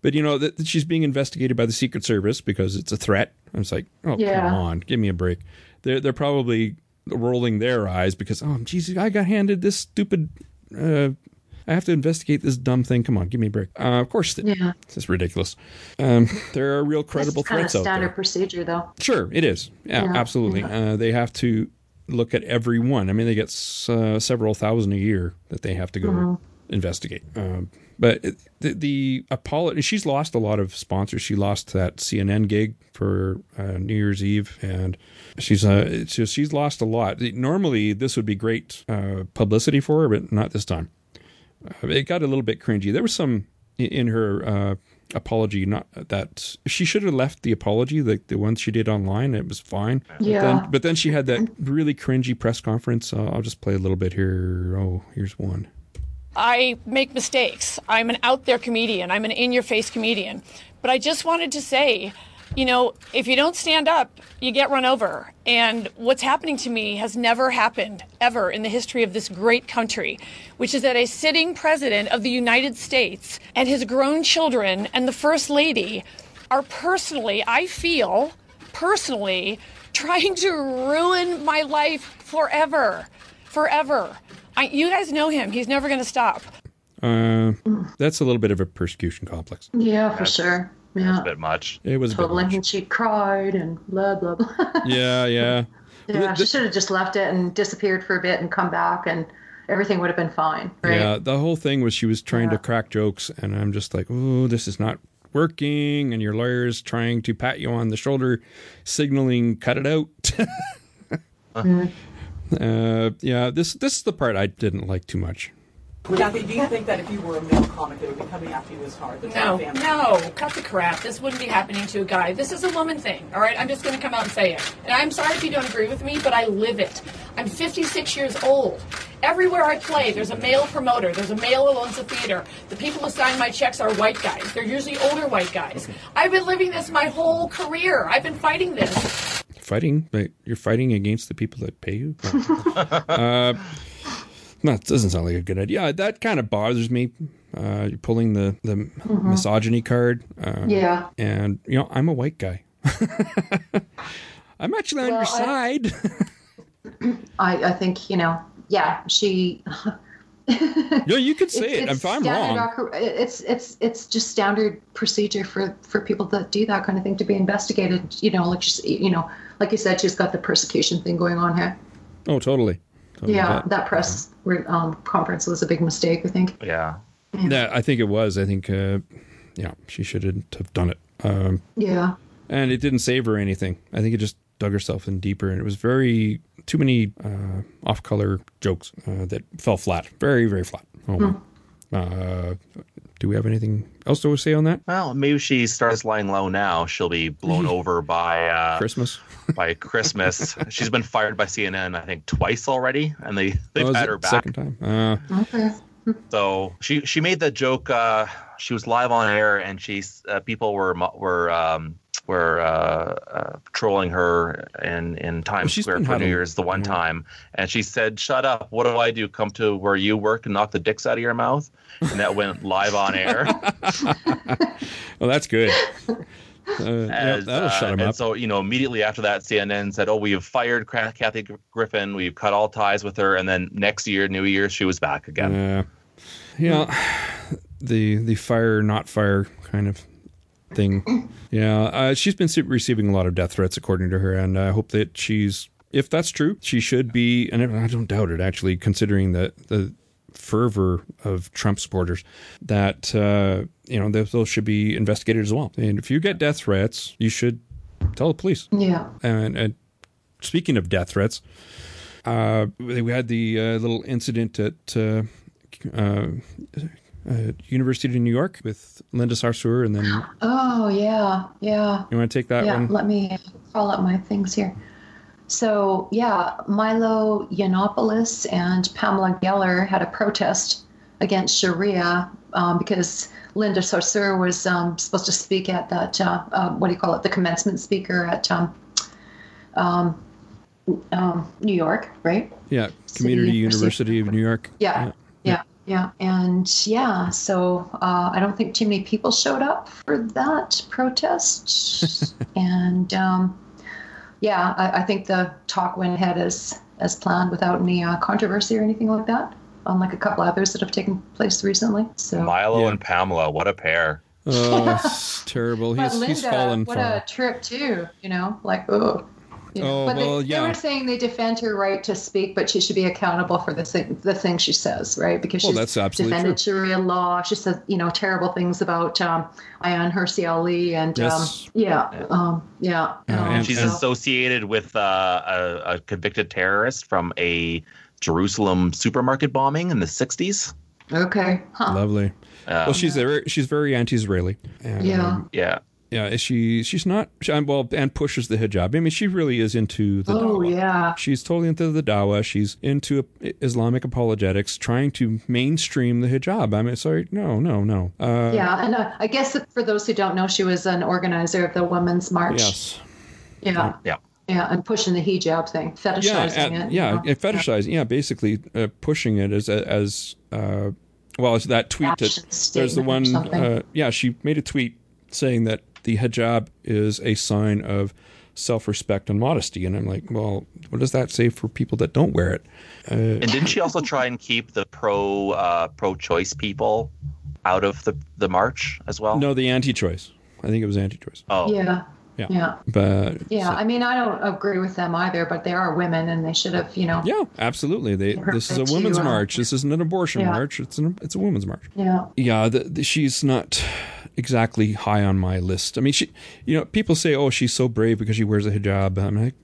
But you know that that she's being investigated by the Secret Service because it's a threat. I was like, oh
Yeah.
come on, give me a break. They're they're probably rolling their eyes because oh Jesus, I got handed this stupid. Uh, I have to investigate this dumb thing. Come on, give me a break. Uh, of course,
Yeah.
this is ridiculous. Um, there are real credible
It's kind of
threats out there.
standard procedure, though.
Sure, it is. Yeah,
Yeah,
absolutely. Uh, they have to look at every one. I mean, they get s- uh, several thousand a year that they have to go investigate. Um, but the, the apology, she's lost a lot of sponsors. She lost that CNN gig for uh, New Year's Eve, and she's uh, just, she's lost a lot. Normally, this would be great uh, publicity for her, but not this time. Uh, it got a little bit cringy. There was some in her uh, apology, not that she should have left the apology, like the ones she did online. It was fine. But
Yeah.
then, but then she had that really cringy press conference. Uh, I'll just play a little bit here. Oh, here's one.
I make mistakes. I'm an out there comedian. I'm an in your face comedian. But I just wanted to say, you know, if you don't stand up, you get run over. And what's happening to me has never happened ever in the history of this great country, which is that a sitting president of the United States and his grown children and the first lady are personally, I feel, personally, trying to ruin my life forever. Forever. I, you guys know him. He's never going to stop.
Uh, that's a little bit of a persecution complex.
Yeah, for sure. Yeah,
a bit much.
It was
totally. And she cried and blah blah blah.
Yeah, yeah.
yeah, she should have just left it and disappeared for a bit and come back, and everything would have been fine. Right?
Yeah, the whole thing was she was trying to crack jokes, and I'm just like, oh, this is not working. And your lawyer's trying to pat you on the shoulder, signaling, cut it out. uh, Uh, yeah, this this is the part I didn't like too much.
Kathy, do you think that if you were a male comic, it would be coming after you as hard? The
No,
Trump family?
no, cut the crap. This wouldn't be happening to a guy. This is a woman thing, all right? I'm just going to come out and say it. And I'm sorry if you don't agree with me, but I live it. I'm 56 years old. Everywhere I play, there's a male promoter, there's a male who owns a theater. The people who sign my checks are white guys. They're usually older white guys. I've been living this my whole career. I've been fighting this.
Fighting, but you're fighting against the people that pay you. uh, no, it doesn't sound like a good idea. That kind of bothers me. Uh, you're pulling the the misogyny card. Uh,
Yeah.
and you know I'm a white guy. I'm actually on
Well,
your
I-
side.
I, I think you know. Yeah, she.
no, you could say it
it's
if I'm
standard
wrong.
occur- It's it's it's just standard procedure for for people that do that kind of thing to be investigated. You know, like just you know, like you said, she's got the persecution thing going on here.
Oh, totally. totally
yeah,
that.
that press um, conference was a big mistake. I think.
Yeah.
Yeah, I think it was. I think, uh, yeah, she shouldn't have done it. Um,
Yeah.
and it didn't save her anything. I think it just dug herself in deeper, and it was very too many uh, off-color jokes uh, that fell flat. Very, very flat. Oh,
Hmm.
uh, do we have anything else to say on that?
Well, maybe she starts lying low now. She'll be blown over by uh,
Christmas.
by Christmas. She's been fired by CNN, I think, twice already, and they they've
Oh,
had her back.
Second time. Uh,
Okay.
So she she made the joke. Uh, she was live on air, and she's uh, people were mo- were um, were uh, uh, trolling her in in Times
she's
Square for New Year's the one time, and she said, "Shut up! What do I do? Come to where you work and knock the dicks out of your mouth?" And that went live on air.
well, that's good. Uh, yeah, that'll
uh,
shut him
and
up.
so, you know, immediately after that, CNN said, "Oh, we have fired Kathy Griffin. We've cut all ties with her." And then next year, New Year's, she was back again.
Yeah, yeah, the the fire not fire kind of thing. Yeah, uh, she's been receiving a lot of death threats, according to her, and I hope that she's, if that's true, she should be, and I don't doubt it actually, considering the the fervor of Trump supporters, that uh, you know those, those should be investigated as well. And if you get death threats, you should tell the police.
Yeah.
And, and speaking of death threats, uh, we had the uh, little incident at uh, uh, uh, University of New York with Linda Sarsour, and then
Oh yeah, yeah.
You want to take that
yeah,
one?
let me call up my things here. So yeah, Milo Yiannopoulos and Pamela Geller had a protest against Sharia um, because Linda Sarsour was um, supposed to speak at that uh, uh, what do you call it, the commencement speaker at um, um, um, New York, right?
yeah, Community
City-
University of New York.
Yeah, yeah, yeah, and yeah. So uh, I don't think too many people showed up for that protest, and um, yeah, I, I think the talk went ahead as as planned without any uh, controversy or anything like that. Unlike a couple others that have taken place recently. So
Milo and Pamela, what a pair!
Oh, it's terrible.
But
He's,
Linda,
he's fallen
what
far.
a trip too. You know, like oh, You know,
Oh,
but
well,
they,
yeah.
they were saying they defend her right to speak, but she should be accountable for the thing, the things she says, right? Because
Well,
she's
that's absolutely
defended Sharia law. She said, you know, terrible things about um, Ayaan Hirsi Ali, and
Yes.
um, yeah, um, yeah. um,
She's
so-
associated with uh, a, a convicted terrorist from a Jerusalem supermarket bombing in the 60s.
okay, huh.
Lovely.
Um,
well, she's very she's very anti-Israeli. And,
Yeah.
um,
yeah.
Yeah. She she's not she, well and pushes the hijab. I mean, she really is into the.
Oh
dawah.
yeah.
She's totally into the dawah. She's into Islamic apologetics, trying to mainstream the hijab. I mean, sorry, no, no, no. Uh,
yeah, and uh, I guess for those who don't know, she was an organizer of the Women's March.
Yes.
Yeah.
Yeah.
Yeah, and pushing the hijab thing,
Yeah,
fetishizing it.
yeah,
you know?
and fetishizing. Yeah, basically uh, pushing it as as uh, well as that tweet that there's the one. Uh, yeah, she made a tweet saying that the hijab is a sign of self-respect and modesty, and I'm like, well, what does that say for people that don't wear it? Uh,
And didn't she also try and keep the pro uh, pro-choice people out of the, the march as well?
no, the anti-choice. I think it was anti-choice.
Oh,
Yeah.
Yeah.
Yeah.
But
Yeah, I mean, I don't agree with them either, but they are women, and they should have, you know.
yeah, absolutely. They this is a women's
You, uh,
march. This isn't an abortion
Yeah.
march. It's an it's a women's march.
Yeah.
yeah the, the, she's not exactly high on my list. I mean she you know people say oh she's so brave because she wears a hijab. I'm like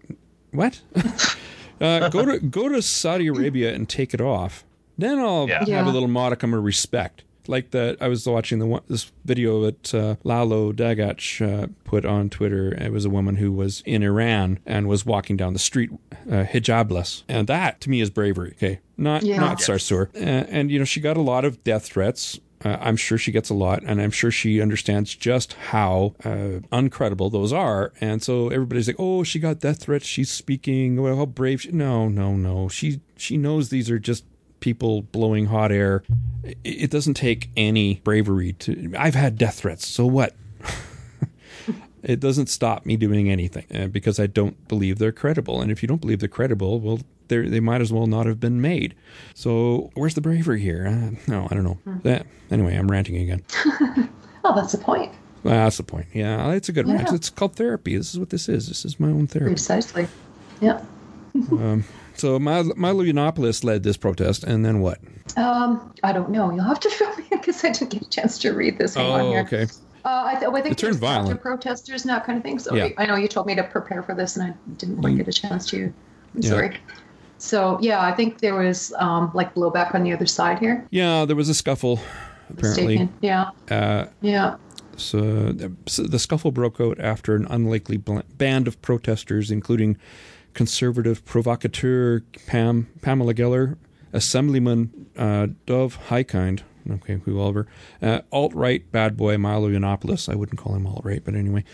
what? Uh, go to go to saudi arabia and take it off. Then i'll
Yeah.
have
Yeah.
a little modicum of respect like that i was watching the one this video that uh, lalo dagach uh, put on twitter. It was a woman who was in iran and was walking down the street uh, hijabless. And that to me is bravery okay? Not
Yeah.
not sarsour. Uh, and you know she got a lot of death threats uh, I'm sure she gets a lot, and I'm sure she understands just how uh, uncredible those are. And so everybody's like, "Oh, she got death threats. She's speaking. Well, how brave!" She-. No, no, no. She she knows these are just people blowing hot air. It, it doesn't take any bravery to. I've had death threats. So what? It doesn't stop me doing anything uh, because I don't believe they're credible. And if you don't believe they're credible, well, they're, they might as well not have been made. So where's the bravery here? Uh, no, I don't know. That, anyway, I'm ranting again.
Oh, that's the point.
Well, that's the point. Yeah, it's a good rant. It's called therapy. This is what this is. This is my own therapy.
Precisely. Yeah.
So Milo Yiannopoulos led this protest, and then what?
Um, I don't know. You'll have to fill me in because I didn't get a chance to read this. Hang
Oh, okay.
Uh, I, th- I think
It turned violent.
protesters and that kind of thing. So
Yeah.
I know you told me to prepare for this, and I didn't quite get a chance to. I'm
Yeah.
sorry. So yeah, I think there was um, like blowback on the other side here.
Yeah, there was a scuffle. Apparently,
Mistaken. Yeah.
uh,
Yeah.
So the, scuffle broke out after an unlikely bl- band of protesters, including conservative provocateur Pam Pamela Geller, Assemblyman uh, Dov Hikind, okay, who Oliver, uh, alt right bad boy Milo Yiannopoulos. I wouldn't call him alt right, but anyway,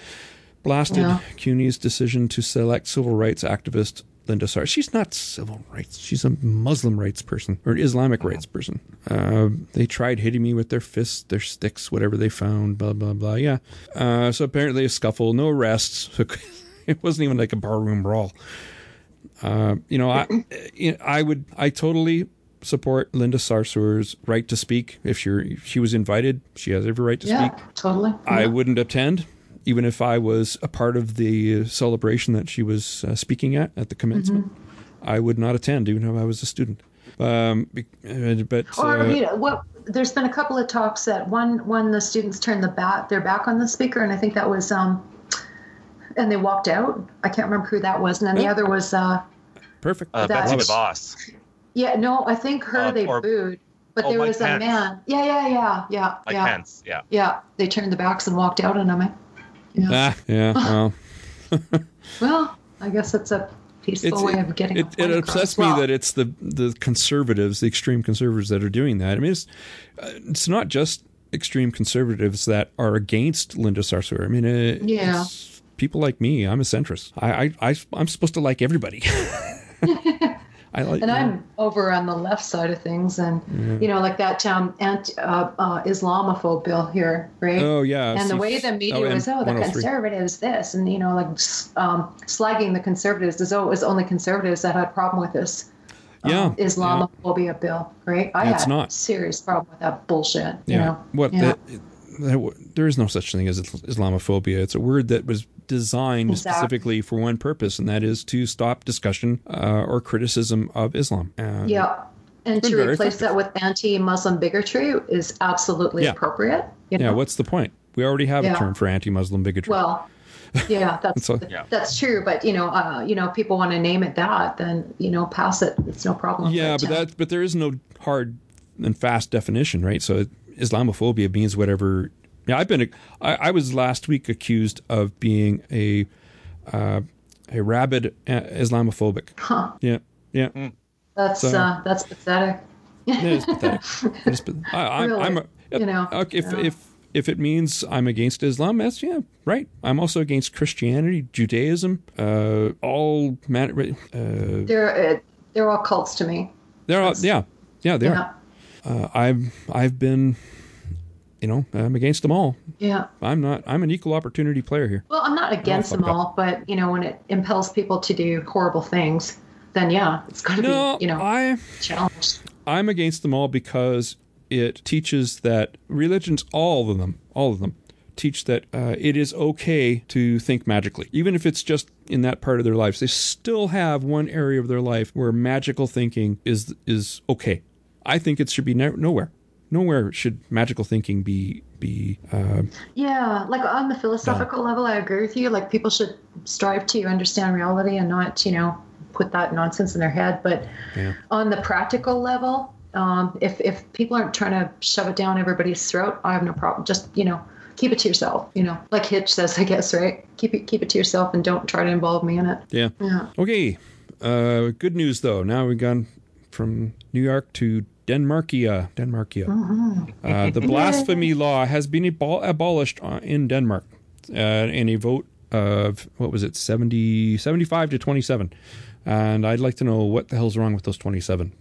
blasted
Yeah.
CUNY's decision to select civil rights activist Linda Sarr. She's not civil rights. She's a Muslim rights person or an Islamic rights person. Uh, they tried hitting me with their fists, their sticks, whatever they found, blah, blah, blah. Yeah. Uh, so apparently a scuffle, no arrests. it wasn't even like a barroom brawl. Uh, you know, I, I would, I totally support Linda Sarsour's right to speak. If she if she was invited, she has every right to
Yeah.
speak.
Totally.
I
Yeah.
wouldn't attend, even if I was a part of the uh, celebration that she was uh, speaking at at the commencement.
Mm-hmm.
I would not attend, even if I was a student. Um, be- uh, but
Or
uh,
you know what? There's been a couple of talks that one when the students turned the back their back on the speaker, and I think that was um, and they walked out. I can't remember who that was, and then the other was uh,
perfect.
Uh,
That-
Betsy DeVos.
Yeah, no, I think her
Uh,
they
or-
booed, but
oh,
there
Mike
was
Pence.
a man. Yeah, yeah, yeah, yeah,
Mike
yeah,
Pence. Yeah.
yeah. They turned the backs and walked out on him. eh? Yeah.
ah, yeah, well,
Well, I guess it's a peaceful
it's,
way
it,
of getting.
it,
a point
it
across.
upsets me
Well,
that it's the the conservatives, the extreme conservatives, that are doing that. I mean, it's uh, it's not just extreme conservatives that are against Linda Sarsour. I mean, uh,
Yeah.
it's people like me. I'm a centrist. I I, I I'm supposed to like everybody. I like.
and I'm over on the left side of things, and you know, like that um, anti, uh, uh, Islamophobe bill here, right?
Oh yeah,
and the way the media
oh,
was, oh, the conservatives this, and you know, like um, slagging the conservatives as though it was only conservatives that had a problem with this
Yeah,
um, Islamophobia bill, right? I
That's
had
not.
a serious problem with that bullshit. You
Yeah.
know,
What?
Yeah.
The, the- there is no such thing as Islamophobia. It's a word that was designed
Exactly.
specifically for one purpose, and that is to stop discussion uh, or criticism of Islam. Uh,
Yeah. And to
very
replace that with anti-Muslim bigotry is absolutely
Yeah.
appropriate. You
yeah. What's the point? We already have a term for anti-Muslim bigotry.
Well, yeah, that's
So-
that's true. But you know, uh, you know, people want to name it that, then you know, pass it. It's no problem.
Yeah, but
uh,
that but there is no hard and fast definition, right? So Islamophobia means whatever. Yeah, I've been. I, I was last week accused of being a uh, a rabid uh, Islamophobic.
Huh.
Yeah, yeah.
that's
So-
uh, that's pathetic.
yeah, It is pathetic. It is pathetic. I, I'm,
Really,
I'm a,
you know,
okay, if
yeah.
if if it means I'm against Islam, that's yeah, right. I'm also against Christianity, Judaism, uh, all man. Uh,
They're uh, they're all cults to me.
they're all, yeah, yeah, they
Yeah.
are. Uh, I've I've been, you know, I'm against them all.
Yeah.
I'm not. I'm an equal opportunity player here.
Well, I'm not against them
fucked up.
all, but you know, when it impels people to do horrible things, then yeah, it's going to
No,
be you know
I
challenged.
I'm against them all because it teaches that religions, all of them, all of them, teach that uh, it is okay to think magically, even if it's just in that part of their lives. They still have one area of their life where magical thinking is is okay. I think it should be no, nowhere. Nowhere should magical thinking be be. Uh,
Yeah, like on the philosophical level, I agree with you. Like people should strive to understand reality and not, you know, put that nonsense in their head. But
yeah.
on the practical level, um, if if people aren't trying to shove it down everybody's throat, I have no problem. Just you know, keep it to yourself. You know, like Hitch says, I guess, right? Keep it keep it to yourself and don't try to involve me in it.
Yeah.
Yeah.
Okay. Uh, good news though. Now we've gone from New York to Denmarkia. Denmarkia. Uh, the blasphemy law has been abol- abolished in Denmark uh, in a vote of what was it 70 75 to 27 and i'd like to know what the hell's wrong with those 27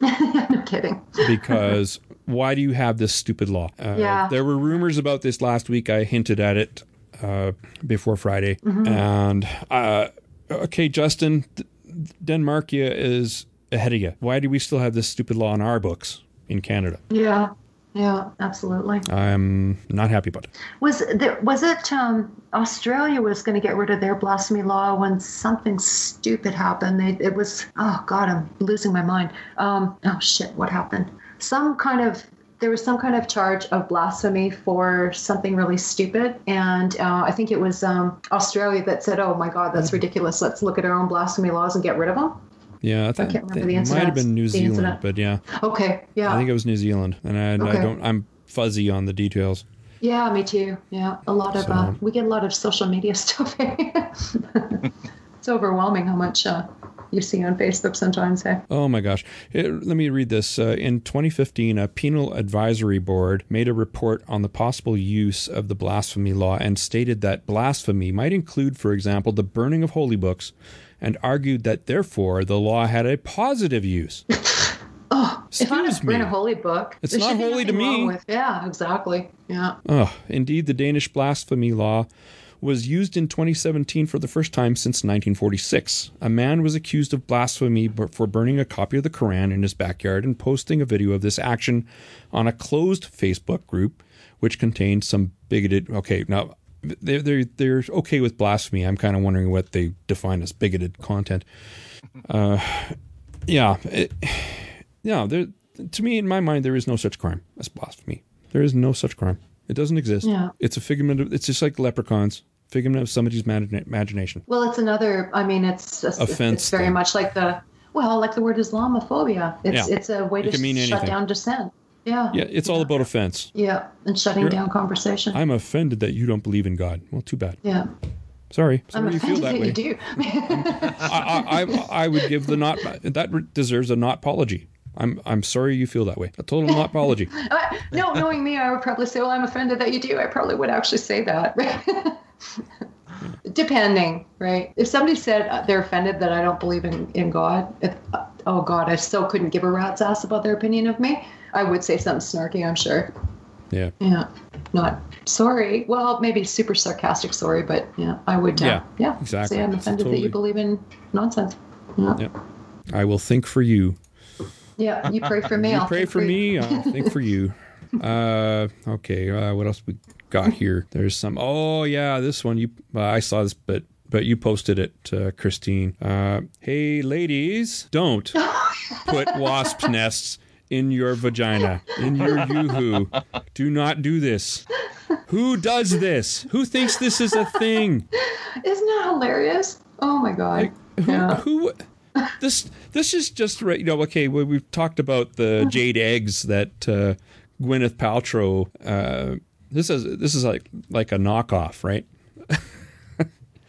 no kidding.
because why do you have this stupid law uh,
Yeah.
there were rumors about this last week i hinted at it uh, before friday
Mhm.
and uh, okay justin denmarkia is ahead of you why do we still have this stupid law in our books in canada
Yeah. Yeah. Absolutely.
i'm not happy about it
Was there was it um, Australia was going to get rid of their blasphemy law when something stupid happened? They, it was oh god, I'm losing my mind. Um, oh shit, what happened? Some kind of there was some kind of charge of blasphemy for something really stupid, and uh, I think it was um, Australia that said, "Oh my god, that's ridiculous. Let's look at our own blasphemy laws and get rid of them."
Yeah, I, think
can't remember
it
the
might have been New Zealand, but yeah,
Okay, yeah,
I think it was New Zealand, and I, I don't. I'm fuzzy on the details.
Yeah, me too. Yeah, a lot of uh, we get a lot of social media stuff. it's overwhelming how much uh, you see on Facebook sometimes. Hey,
Oh my gosh! It- let me read this. Uh, in 2015, a penal advisory board made a report on the possible use of the blasphemy law and stated that blasphemy might include, for example, the burning of holy books, and argued that therefore the law had a positive use.
oh, if I
Excuse
burn a holy book,
It's not holy to me.
With, yeah, exactly. Yeah.
Oh, indeed, the Danish blasphemy law was used in 2017 for the first time since 1946. A man was accused of blasphemy for burning a copy of the Quran in his backyard and posting a video of this action on a closed Facebook group, which contained some bigoted. Okay, now they're they're, they're okay with blasphemy. I'm kind of wondering what they define as bigoted content. Uh, yeah, it, yeah. There, to me, in my mind, there is no such crime as blasphemy. There is no such crime. It doesn't exist.
Yeah.
It's a figment of. It's just like leprechauns. Figment of somebody's imagination.
Well, it's another. I mean, it's just,
Offense
It's very
thing.
much like the well, like the word Islamophobia. It's
Yeah.
it's a way
It
to
can
shut
anything.
down dissent. Yeah.
Yeah, it's all about offense.
Yeah, and shutting
You're-
down conversation.
I'm offended that you don't believe in God. Well, too bad.
yeah.
Sorry.
I'm
you feel that
that,
way.
you do.
I, I, I, I would give the not that deserves a not apology. I'm I'm sorry you feel that way. A total not apology.
Uh, no, knowing me, I would probably say, "Well, I'm offended that you do." I probably would actually say that. Depending, right? If somebody said uh, they're offended that I don't believe in in God, if, uh, oh God, I still couldn't give a rat's ass about their opinion of me. I would say something snarky. I'm sure.
Yeah.
Yeah, not sorry. Well, maybe super sarcastic sorry, but yeah, I would. Uh,
Yeah,
yeah,
exactly.
Say I'm offended that you believe in nonsense. Yeah,
Yeah. I will think for you.
yeah. You pray for me.
You
I'll
pray
think
for
you.
me. I'll think for you. Uh, okay. Uh, what else we got here? There's some. Oh yeah, this one. You. Uh, I saw this, but but you posted it, uh, Christine. Uh, hey, ladies, don't put wasp nests in your vagina, in your yoo-hoo. Do not do this. Who does this? Who thinks this is a thing?
Isn't that hilarious? Oh my god.
Who,
yeah.
who this this is just right you know okay we, we've talked about the jade eggs that uh, gwyneth paltrow uh, this is this is like like a knockoff right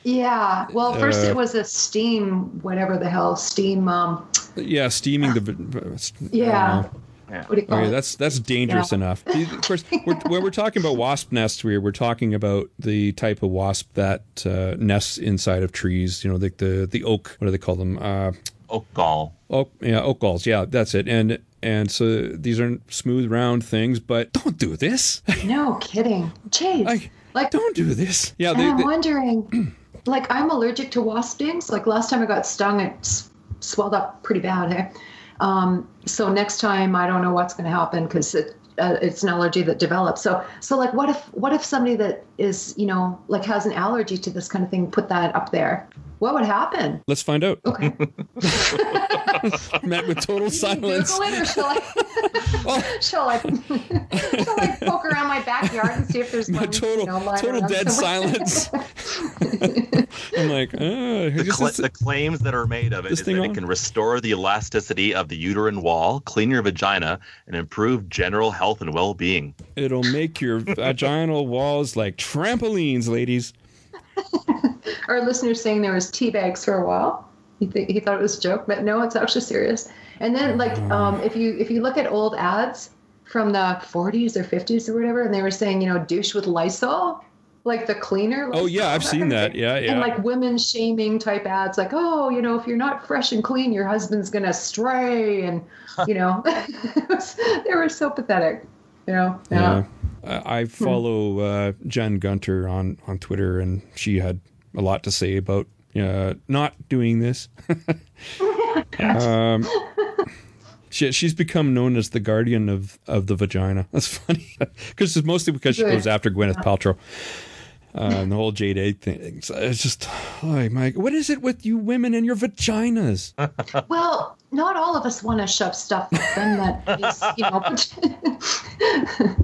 Yeah. Well, first
Uh,
it was a steam, whatever the hell, steam. Um,
yeah steaming the v-
yeah.
Yeah.
What do you call
Okay,
it?
that's that's dangerous
Yeah.
enough. Of course, we're, when we're talking about wasp nests, we're we're talking about the type of wasp that uh, nests inside of trees. You know, like the the oak. What do they call them? Uh,
Oak gall.
oak. Yeah, oak galls. Yeah, that's it. And and so these are smooth, round things. But don't do this.
No kidding. Jeez.
Like,
like
don't do this. Yeah, they,
I'm
they-
wondering, like, I'm allergic to wasp stings. Like last time I got stung, it swelled up pretty bad. Hey? Um, so next time, I don't know what's going to happen because it, uh, it's an allergy that develops. So, so like, what if what if somebody that is, you know, like has an allergy to this kind of thing put that up there? What would happen?
let's find out.
Okay.
Met with total silence.
Google it, or shall I? shall I? shall I poke around my backyard and see if there's one?
total
you know,
total dead silence. I'm like, uh,
The, cla the claims that are made of it
this
is
thing
that
on?
it can restore the elasticity of the uterine wall, clean your vagina, and improve general health and well-being.
it'll make your vaginal walls like trampolines, ladies.
Our listener's saying there was tea bags for a while. He th- he thought it was a joke, but no, it's actually serious. And then like um, if you if you look at old ads from the 40s or 50s or whatever, and they were saying you know douche with Lysol, like the cleaner.
Oh yeah, I've seen that. Yeah, yeah.
And like women shaming type ads, like oh you know if you're not fresh and clean, your husband's gonna stray, and you know was, they were so pathetic. You know.
Yeah. I I follow uh, Jen Gunter on, on Twitter, and she had a lot to say about uh, not doing this. um, she, she's become known as the guardian of, of the vagina. That's funny because it's mostly because she goes after Gwyneth Paltrow. Uh, and the whole Jade Egg thing. So It's just, oh my, what is it with you women and your vaginas?
Well, not all of us want to shove stuff up them that is, you know.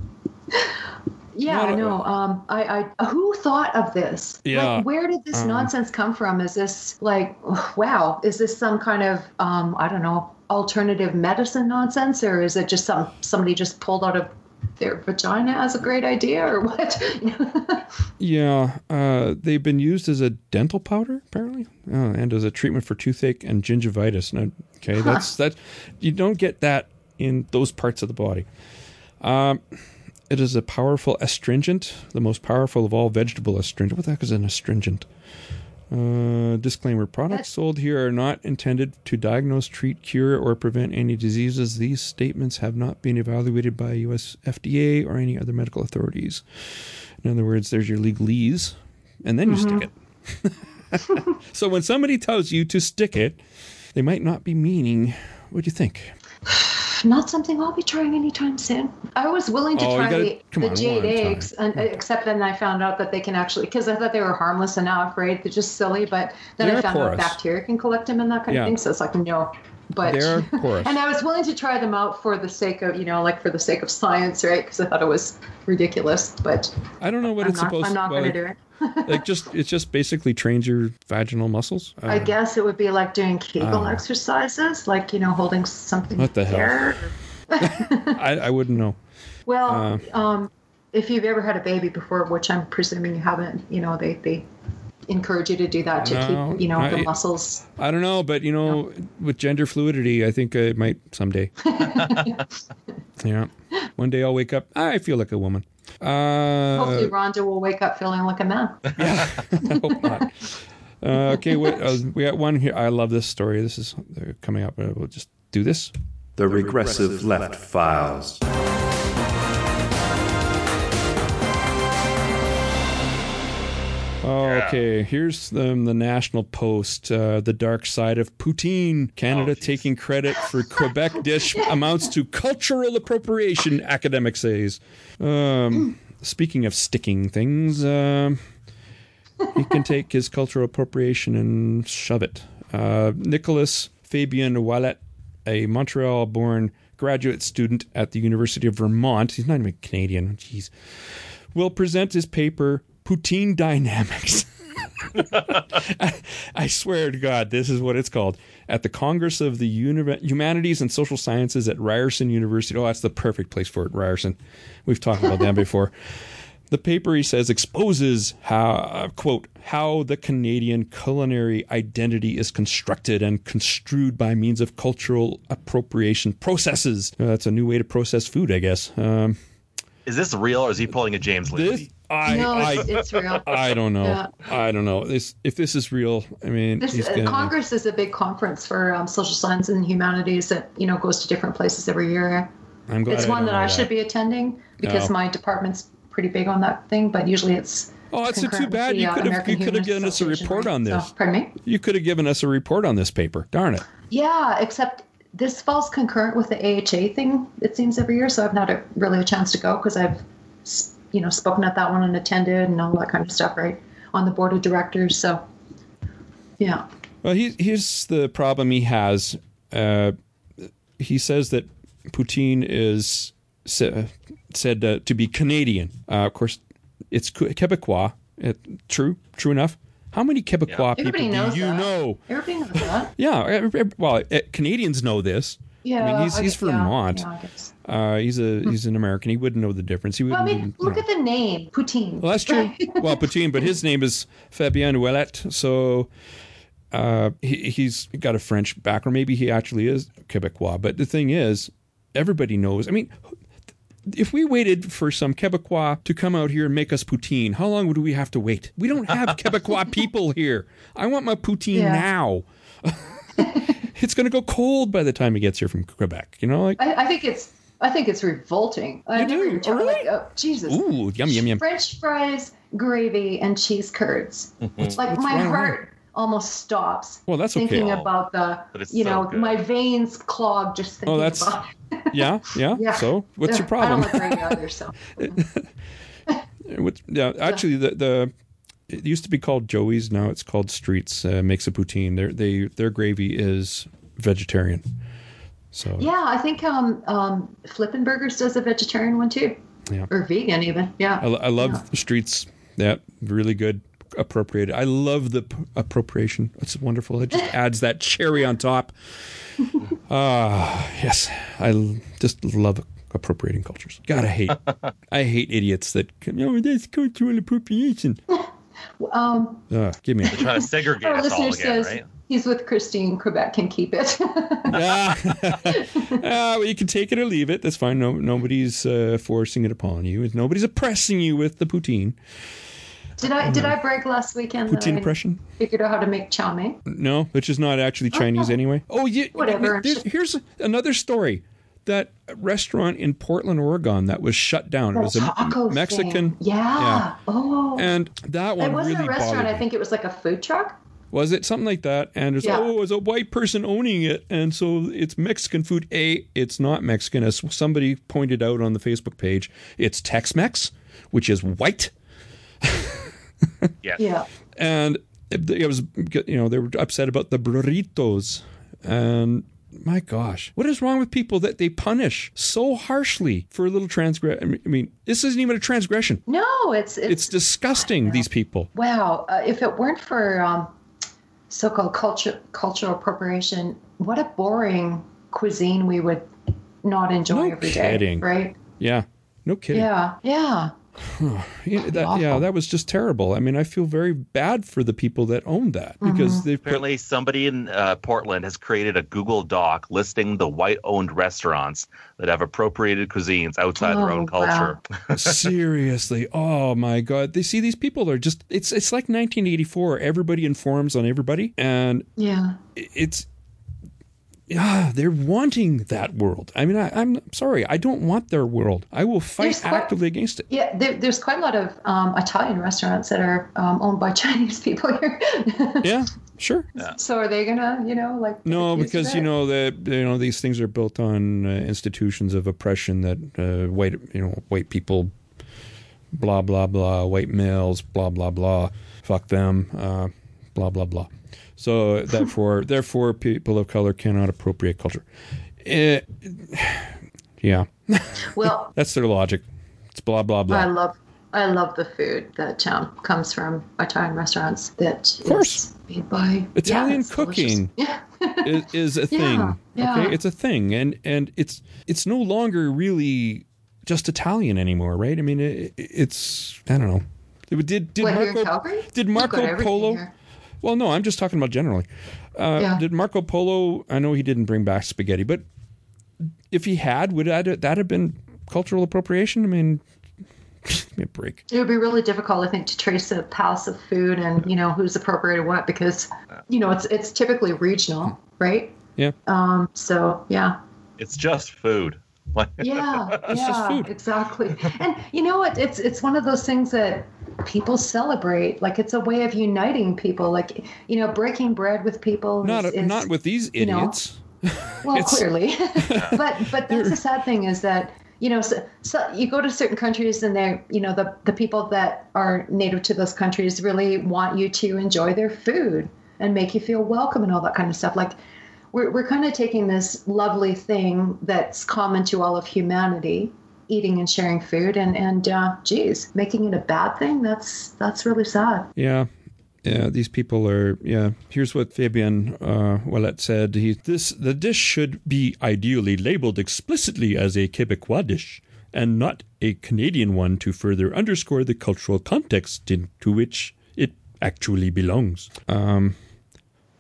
Yeah, I know. Um, I, I, who thought of this?
Yeah.
Like, where did this
Um,
nonsense come from? Is this like, wow? Is this some kind of, um, I don't know, alternative medicine nonsense, or is it just some somebody just pulled out of their vagina as a great idea, or what?
Yeah, uh, they've been used as a dental powder apparently, uh, and as a treatment for toothache and gingivitis. Okay, that's that. You don't get that in those parts of the body. Um, it is a powerful astringent, the most powerful of all vegetable astringent. What the heck is an astringent? Uh, disclaimer: Products sold here are not intended to diagnose, treat, cure, or prevent any diseases. These statements have not been evaluated by U.S. FDA or any other medical authorities. In other words, there's your legalese, and then you stick it. so when somebody tells you to stick it, they might not be meaning. What do you think?
Not something I'll be trying anytime soon. I was willing to
Oh,
try
gotta-
the, the
on,
jade eggs, and, except then I found out that they can actually, because I thought they were harmless enough, right? They're just silly, but then
They're
I found
porous.
out bacteria can collect them and that kind
Yeah.
of thing. So it's like, no. But
They're porous.
and I was willing to try them out for the sake of, you know, like for the sake of science, right? Because I thought it was ridiculous. But
I don't know what
I'm
it's
not,
supposed
I'm not going to do it.
Like just it just basically trains your vaginal muscles.
I
Uh,
guess it would be like doing Kegel
Ah.
exercises, like you know, holding something.
What the hell? I, I wouldn't know.
Well,
Uh,
um, if you've ever had a baby before, which I'm presuming you haven't, you know, they, they encourage you to do that to
No,
keep, you know, the muscles.
I don't know, but you know, with gender fluidity, I think I might someday. yeah, one day I'll wake up. I feel like a woman. Uh,
Hopefully, Rhonda will wake up feeling like a man.
I hope not. Uh, okay, wait, uh, we got one here. I love this story. This is uh, coming up. Uh, we'll just do this.
The Regressive Left Files.
Oh, okay. Here's the, the National Post. Uh, the dark side of poutine. Canada taking credit for Quebec dish amounts to cultural appropriation. Academic says. Um, speaking of sticking things, um he can take his cultural appropriation and shove it. Uh, Nicholas Fabien Ouellet, a Montreal-born graduate student at the University of Vermont. He's not even Canadian. Jeez will present his paper Poutine Dynamics. I, I swear to God, this is what it's called. At the Congress of the Uni- Humanities and Social Sciences at Ryerson University. Oh, that's the perfect place for it, Ryerson. We've talked about them before. The paper, he says, exposes how, uh, quote, how the Canadian culinary identity is constructed and construed by means of cultural appropriation processes. Uh, that's a new way to process food, I guess. Um,
Is this real or is he pulling a James Lee?
I,
No,
I,
it's- it's real.
I don't know.
Yeah.
I don't know. This, if this is real, I mean,
This, uh, Congress is a big conference for um, social science and humanities that you know goes to different places every year.
I'm glad
it's
I
one that I
that.
should be attending because
Oh.
my department's pretty big on that thing. But usually it's
Oh, that's too bad. You
uh,
could have you could have given us a report on this.
So, pardon me.
You could have given us a report on this paper. Darn it.
Yeah, except this falls concurrent with the AHA thing. It seems every year, so I've not a, really a chance to go because I've, s- you know, spoken at that one and attended and all that kind of stuff, right, on the board of directors. So, yeah.
Well, he, here's the problem he has. Uh, he says that poutine is sa- said uh, to be Canadian. Uh, of course, it's Quebecois. It, true, true enough. How many Quebecois people
Everybody
do
knows
you
that.
know?
Everybody knows that.
Yeah, ev- ev- well, uh, Canadians know this.
Yeah,
I mean, he's
I
he's
guess-
Vermont.
yeah,
uh, he's a he's an American. He wouldn't know the difference. He
Well, I mean, look
know.
at the name, poutine.
Well, that's true. well, poutine, but his name is Fabien Ouellet, so uh, he, he's got a French background. Maybe he actually is Quebecois. But the thing is, everybody knows. I mean, if we waited for some Quebecois to come out here and make us poutine, how long would we have to wait? We don't have Quebecois people here. I want my poutine
Yeah.
now. it's going to go cold by the time he gets here from Quebec. You know, like
I, I think it's. I think it's revolting. I
You
never
do?
even tried-
Oh,
like, oh, Jesus.
ooh, yum yum yum.
French fries, gravy, and cheese curds. Mm-hmm.
What's-
like
what's
my
wrong with
heart almost stops.
Well, that's
thinking
Oh,
about the, you
so
know,
good.
my veins clog just oh, thinking
Oh, that's
about.
yeah, yeah.
Yeah.
So, what's your problem?
I
problem?
don't like gravy either, so.
What- yeah, actually, the the it used to be called Joey's. Now it's called Streets. Uh, makes a poutine. Their they their gravy is vegetarian. So
Yeah, I think um, um, Flippin' Burgers does a vegetarian one too,
yeah,
or vegan even. Yeah.
I, I love Streets. Yeah, really good. Appropriated. I love the p- appropriation. It's wonderful. It just adds that cherry on top. Ah, yes. I l- just love appropriating cultures. God, I hate. I hate idiots that come. Oh, that's cultural appropriation.
Um,
Uh, give me. A,
They're trying to segregate
our
us all
listener
again,
says
right?
he's with Christine. Quebec can keep it.
Ah, well, you can take it or leave it. That's fine. No, nobody's uh, forcing it upon you. Nobody's oppressing you with the poutine.
did I did I brag last weekend that
Poutine
I
impression?
figured out how to make chow mein?
No, which is not actually Chinese anyway. Oh, yeah.
Whatever.
Here's another story. That restaurant in Portland, Oregon, that was shut down. It was a
taco
Mexican.
thing. Yeah. Oh.
And that one
it wasn't
really
a restaurant. I think it was like a food truck.
Was it something like that? And it's
Yeah.
oh, it's a white person owning it, and so it's Mexican food. A, it's not Mexican, as somebody pointed out on the Facebook page. It's Tex-Mex, which is white.
Yeah.
Yeah.
and it, it was you know they were upset about the burritos and my gosh what is wrong with people that they punish so harshly for a little transgress I mean, this isn't even a transgression
No, it's it's,
it's disgusting these people
wow. Uh, if it weren't for um, so-called culture cultural appropriation, what a boring cuisine we would not enjoy
No
every day.
kidding.
Right?
yeah no kidding
Yeah. Yeah.
Yeah, that, yeah that was just terrible i mean i feel very bad for the people that own that because they've put
Apparently, somebody in uh, Portland has created a Google Doc listing the white-owned restaurants that have appropriated cuisines outside their
Oh,
own
wow.
culture.
Seriously, oh my god! They see these people are just—it's it's like 1984. Everybody informs on everybody, and
Yeah.
it's yeah, they're wanting that world. I mean, I, I'm sorry, I don't want their world. I will fight
quite-
actively against it.
Yeah, there, there's quite a lot of um, Italian restaurants that are um, owned by Chinese people here.
Yeah, sure.
so are they gonna, you know, like
No, because you know that you know these things are built on uh, institutions of oppression that uh, white you know white people, blah blah blah, white males, blah blah blah, fuck them, uh, blah blah blah. So therefore, therefore, people of color cannot appropriate culture. Eh, yeah,
Well,
that's their logic. It's blah blah blah.
I love I love the food that um, comes from Italian restaurants That that is made by
Italian
yeah,
cooking is, is a
Yeah,
thing.
yeah.
Okay, it's a thing, and and it's it's no longer really just Italian anymore, right? I mean, it, it's I don't know. Did did
What,
Marco did Marco Polo?
here.
Well, no, I'm just talking about generally. Uh,
Yeah.
Did Marco Polo? I know he didn't bring back spaghetti, but if he had, would that that have been cultural appropriation? I mean, give me a break.
It would be really difficult, I think, to trace the paths of food and you know who's appropriated what because you know it's it's typically regional, right?
Yeah.
Um. So yeah.
It's just food. Like-
Yeah,
It's
yeah,
just food.
exactly. And you know what? It's it's one of those things that people celebrate. Like it's a way of uniting people. Like you know, breaking bread with people.
Not
is, is-
not with these
you know,
idiots.
well, clearly, but but that's the sad thing is that you know, so, so you go to certain countries and they're you know the the people that are native to those countries really want you to enjoy their food and make you feel welcome and all that kind of stuff. Like we're we're kind of taking this lovely thing that's common to all of humanity. Eating and sharing food, and and uh, geez, making it a bad thing. That's that's really sad.
Yeah. Yeah, these people are. Yeah, here's what Fabien uh, Ouellet said. He this the dish should be ideally labeled explicitly as a Quebecois dish and not a Canadian one to further underscore the cultural context into which it actually belongs. Um,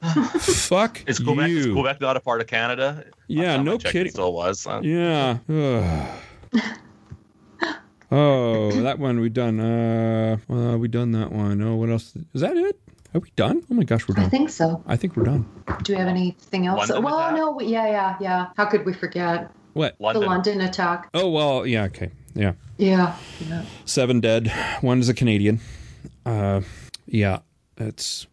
fuck
Is Quebec, is. Quebec not a part of Canada?
Yeah,
Last time I
no kidding.
It still was. huh?
Yeah. Ugh. oh, that one we done. Uh, uh, we done that one. Oh, what else? Is that it? Are we done? Oh my gosh, we're done.
I think so.
I think we're done.
Do we have anything else?
London
well,
attack?
no. we- Yeah, yeah, yeah. How could we forget
What?
the London attack?
Oh well, yeah, okay, yeah.
Yeah. yeah.
Seven dead. One is a Canadian. Uh, yeah, it's.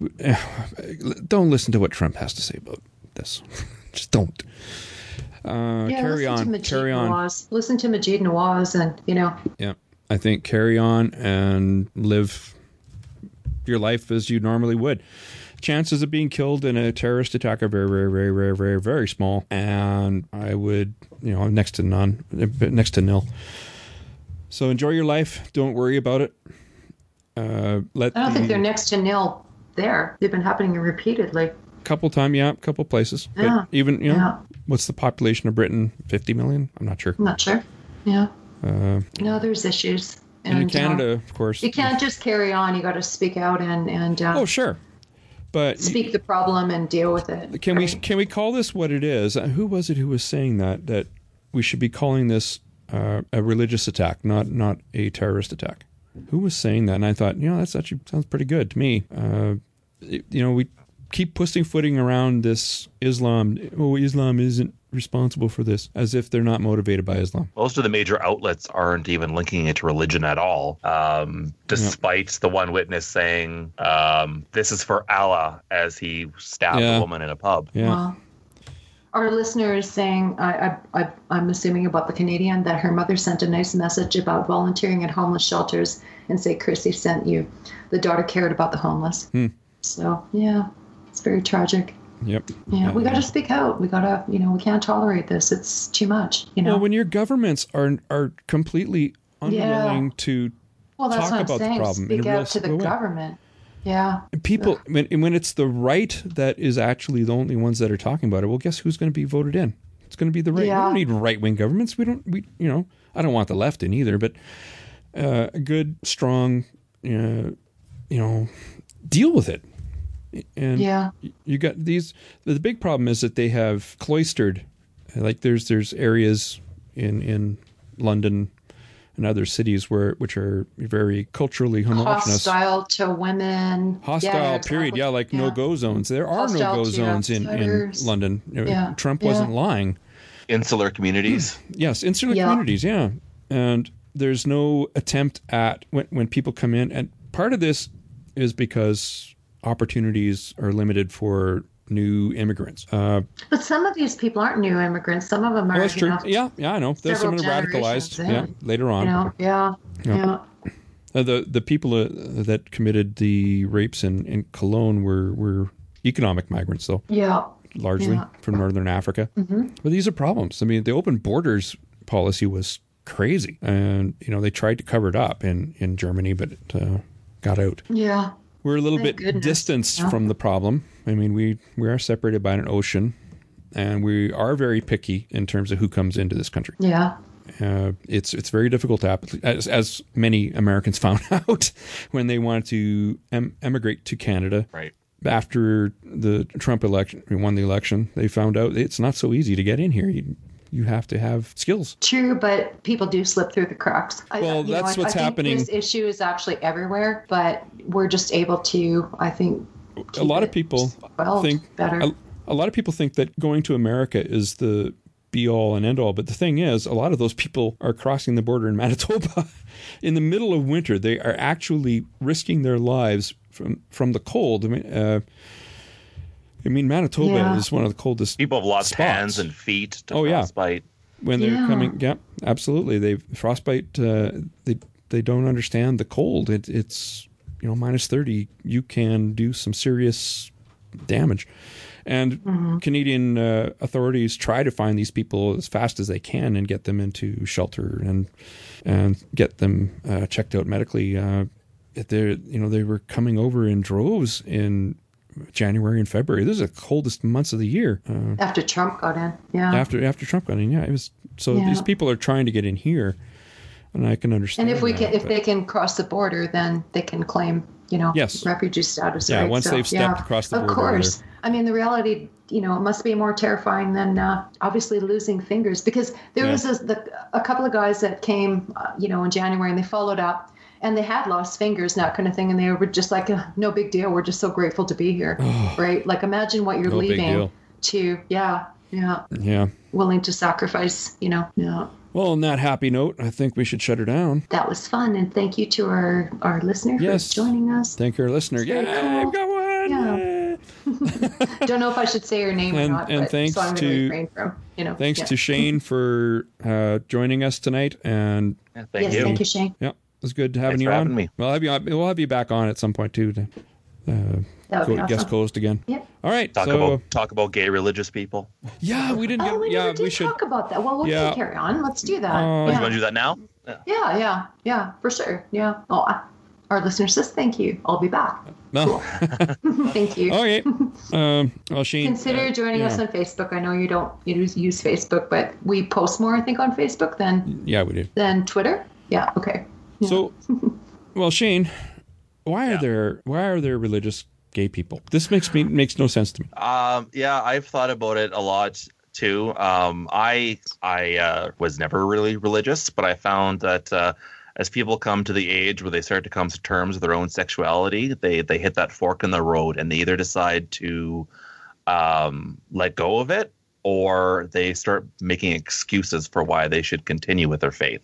Don't listen to what Trump has to say about this. Just don't. Uh,
yeah,
carry on. Carry on.
Nawaz. Listen to Maajid Nawaz, and you know,
Yeah, I think carry on and live your life as you normally would. Chances of being killed in a terrorist attack are very, very, very, very, very, very small, and I would, you know, next to none, next to nil. So enjoy your life. Don't worry about it. Uh, let
I don't
the
think they're next to nil there. They've been happening repeatedly.
A couple time, yeah, couple places.
Yeah.
But even you know,
Yeah.
What's the population of Britain? Fifty million? I'm not sure.
I'm not sure. Yeah.
Uh,
No, there's issues.
and in
uh,
Canada, of course.
you can't just carry on. You got to speak out and and uh,
Oh, sure. But
speak the problem and deal with it.
Can we can we call this what it is? Uh, Who was it who was saying that that we should be calling this uh, a religious attack, not not a terrorist attack? Who was saying that? And I thought, you know, that's actually sounds pretty good to me. Uh, it- you know, we keep pussyfooting around this Islam. Oh, Islam isn't responsible for this, as if they're not motivated by Islam.
Most of the major outlets aren't even linking it to religion at all, um, despite the one witness saying, um, This is for Allah as he stabbed
Yeah.
a woman in a pub.
Well, our listener is saying, I, I, I, I'm assuming about the Canadian, that her mother sent a nice message about volunteering at homeless shelters and say Chrissy sent you. The daughter cared about the homeless.
Hmm.
So, yeah, it's very tragic.
Yep.
Yeah, we got to speak out. We got to, you know, we can't tolerate this. It's too much, you know.
Well, when your governments are are completely
Yeah.
unwilling to
Well, that's
talk about the problem
Speak out to the
way.
government. Yeah.
people when when it's the right that is actually the only ones that are talking about it well guess who's going to be voted in it's going to be the right we don't need right wing governments we don't we you know i don't want the left in either but uh, a good strong uh, you know deal with it and
Yeah.
you got these the big problem is that they have cloistered like there's there's areas in in london and other cities where which are very culturally homogenous.
Hostile to women.
Hostile,
Yeah,
period.
exactly.
Yeah, like no go zones. There are no go zones in, in. London. Uh,
yeah,
Trump
yeah.
wasn't lying.
Insular communities.
Yes, insular
Yeah.
communities. Yeah, and there's no attempt at when when people come in, and part of this is because opportunities are limited for new immigrants. Uh,
But some of these people aren't new immigrants. Some of them are.
oh, that's true.
know,
Yeah, yeah, I know. There's some that are radicalized.
generations
Yeah, later on.
You know, yeah,
Yeah.
yeah.
Uh, the the people uh, that committed the rapes in, in Cologne were were economic migrants, though.
Yeah.
largely
Yeah.
from northern Africa.
Mhm.
But these are problems. I mean, the open borders policy was crazy, and you know they tried to cover it up in in Germany, but it uh, got out.
Yeah.
We're a little
Thank
bit
goodness.
distanced
Yeah.
from the problem. I mean, we we are separated by an ocean, and we are very picky in terms of who comes into this country.
Yeah.
Uh, it's it's very difficult to happen, as, as many Americans found out when they wanted to em- emigrate to Canada.
Right.
After the Trump election, we won the election, they found out it's not so easy to get in here. You you have to have skills.
True, but people do slip through the cracks. I-
Well,
know,
that's
I-
what's
I think
happening.
This issue is actually everywhere, but we're just able to, I think,
a lot of people think
better.
A, a lot of people think that going to America is the be all and end all. But the thing is, a lot of those people are crossing the border in Manitoba in the middle of winter. They are actually risking their lives from from the cold. I mean, uh, I mean Manitoba
Yeah.
is one of the coldest.
People have lost
spots.
hands and feet to
Oh, yeah.
frostbite.
when they're
Yeah.
coming. Yeah, absolutely. They frostbite. Uh, they they don't understand the cold. It, it's you know minus thirty. You can do some serious damage, and
Mm-hmm.
Canadian uh, authorities try to find these people as fast as they can and get them into shelter and and get them uh, checked out medically. Uh, they you know they were coming over in droves in January and February. This is the coldest months of the year. Uh,
after Trump got in. Yeah.
after after Trump got in. Yeah, it was so
Yeah.
these people are trying to get in here, and I can understand.
and if we
that,
can, if
but-
they can cross the border, then they can claim, you know,
Yes.
refugee status.
Yeah,
right?
once they've stepped across the border.
of course. I mean, the reality, you know, it must be more terrifying than uh, obviously losing fingers because there
Yeah.
was this, the, a couple of guys that came, uh, you know, in January and they followed up. And they had lost fingers and that kind of thing, and they were just like, "Uh, "No big deal. We're just so grateful to be here, right?" Like, imagine what you're
No
leaving to, yeah, yeah,
yeah.
willing to sacrifice, you know, yeah.
Well, on that happy note, I think we should shut her down.
That was fun, and thank you to our our listener
Yes.
for joining us.
Thank our listener. Yeah, I've got one.
Yeah. Don't know if I should say her name
And-
or not,
and
but,
thanks
so I'm going
to-
to refrain from, you know.
Thanks
yeah.
to Shane for uh, joining us tonight, and
thank
Yes, you. thank you, Shane.
Yeah, it was good having
Thanks
you
for
on.
having me.
We'll have you. On, we'll have you back on at some point too. To, uh,
That
go- guest
awesome.
co-host again.
Yep.
All right.
Talk
so
about talk about gay religious people.
yeah, we didn't.
Oh,
get,
we
yeah,
never did
we should.
talk about that. Well, we'll
Yeah.
carry on. Let's do that.
Oh,
You want to do that now?
yeah, yeah, yeah, for sure. Yeah. Oh, I- our listener says thank you. I'll be back.
No.
thank you.
okay. Um, well, Shane.
Consider
uh,
joining
yeah.
us on Facebook. I know you don't you use- use Facebook, but we post more, I think, on Facebook than
Yeah, we do.
than Twitter. Yeah. Okay.
So, well, Shane, why are there why are there religious gay people? This makes me makes no sense to me.
Um, yeah, I've thought about it a lot too. Um, I I uh, was never really religious, but I found that uh, as people come to the age where they start to come to terms with their own sexuality, they they hit that fork in the road, and they either decide to um, let go of it, or they start making excuses for why they should continue with their faith.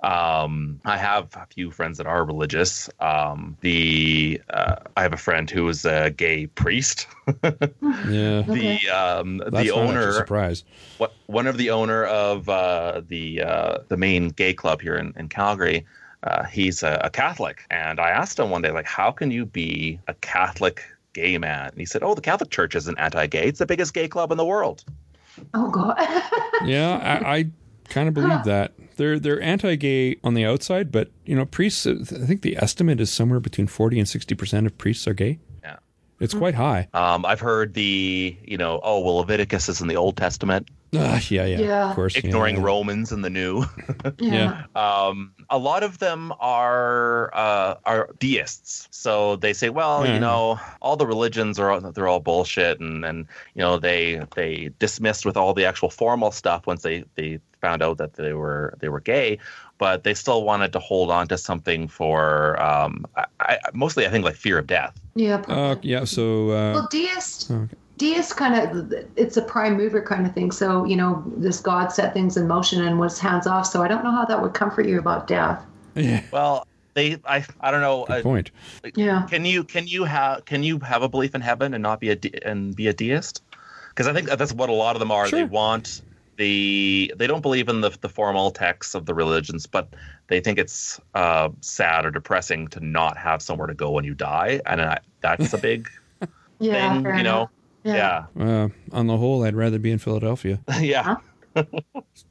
Um, I have a few friends that are religious. Um, the uh, I have a friend who is a gay priest.
Yeah.
the um, the
not much
owner
surprise.
what one of the owner of uh, the uh, the main gay club here in, in Calgary. Uh, he's a, a Catholic, and I asked him one day, like, how can you be a Catholic gay man? And he said, "Oh, the Catholic Church isn't anti-gay; it's the biggest gay club in the world."
Oh God.
Yeah, I, I kind of believe that they're they're anti-gay on the outside, but you know, priests. I think the estimate is somewhere between forty and sixty percent of priests are gay.
Yeah.
It's quite high.
Um, I've heard the, you know, oh, well, Leviticus is in the Old Testament.
Ah, yeah, yeah,
Yeah.
of course.
ignoring
yeah.
Romans and the New.
Yeah.
um, a lot of them are uh, are deists. So they say, well,
Yeah.
you know, all the religions are they're all bullshit, and and you know they they dismissed with all the actual formal stuff once they they found out that they were they were gay. But they still wanted to hold on to something for um, I, I, mostly, I think, like fear of death.
Yeah.
Uh, yeah, so. Uh,
well, deist,
okay.
Deist kind of, it's a prime mover kind of thing. So, you know, this God set things in motion and was hands off. So I don't know how that would comfort you about death.
yeah,
Well, they I I don't know.
good
uh,
point.
Yeah.
Can you can you have can you have a belief in heaven and not be a de- and be a deist? Because I think that's what a lot of them are. They want the they don't believe in the the formal texts of the religions, but they think it's uh, sad or depressing to not have somewhere to go when you die, and I, that's a big
Yeah.
thing,
fair
you know.
Enough.
Yeah,
Uh, on the whole, I'd rather be in Philadelphia.
yeah.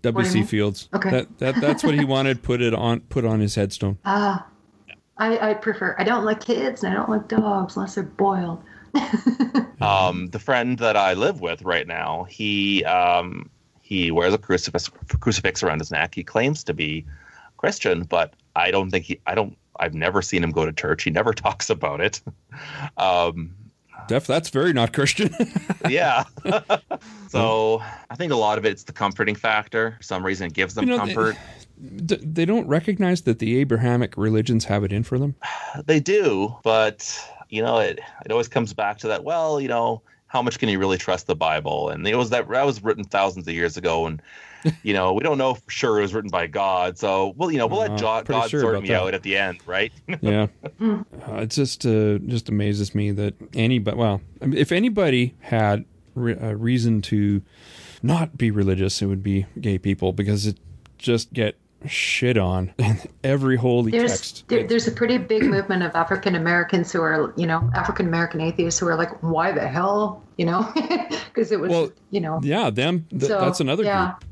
W.C. Fields.
Okay.
That, that that's what he wanted put it on put on his headstone.
Ah, I, I prefer, I don't like kids and I don't like dogs unless they're boiled.
Um, the friend that I live with right now, he um, he wears a crucifix crucifix around his neck. He claims to be Christian, but I don't think he. I don't. I've never seen him go to church. He never talks about it. Um,
Def, that's very not Christian.
yeah. so I think a lot of it's the comforting factor. For some reason, it gives them
You know,
comfort.
D- they don't recognize that the Abrahamic religions have it in for them.
They do, but you know, it it always comes back to that. Well, you know, how much can you really trust the Bible? And it was that that was written thousands of years ago, and you know, we don't know for sure it was written by God. So, well, you know, we'll
Uh,
let Jo- God
sure
sort me
that.
out at the end, right?
Yeah, uh, it just uh, just amazes me that anybody. Well, I mean, if anybody had re- a reason to not be religious, it would be gay people because it just get shit on in every holy
There's
text.
there, there's a pretty big movement of African Americans who are, you know, African American atheists who are like, why the hell, you know, because it was,
Well,
you know,
yeah, them. Th-
so,
that's another
yeah,
group.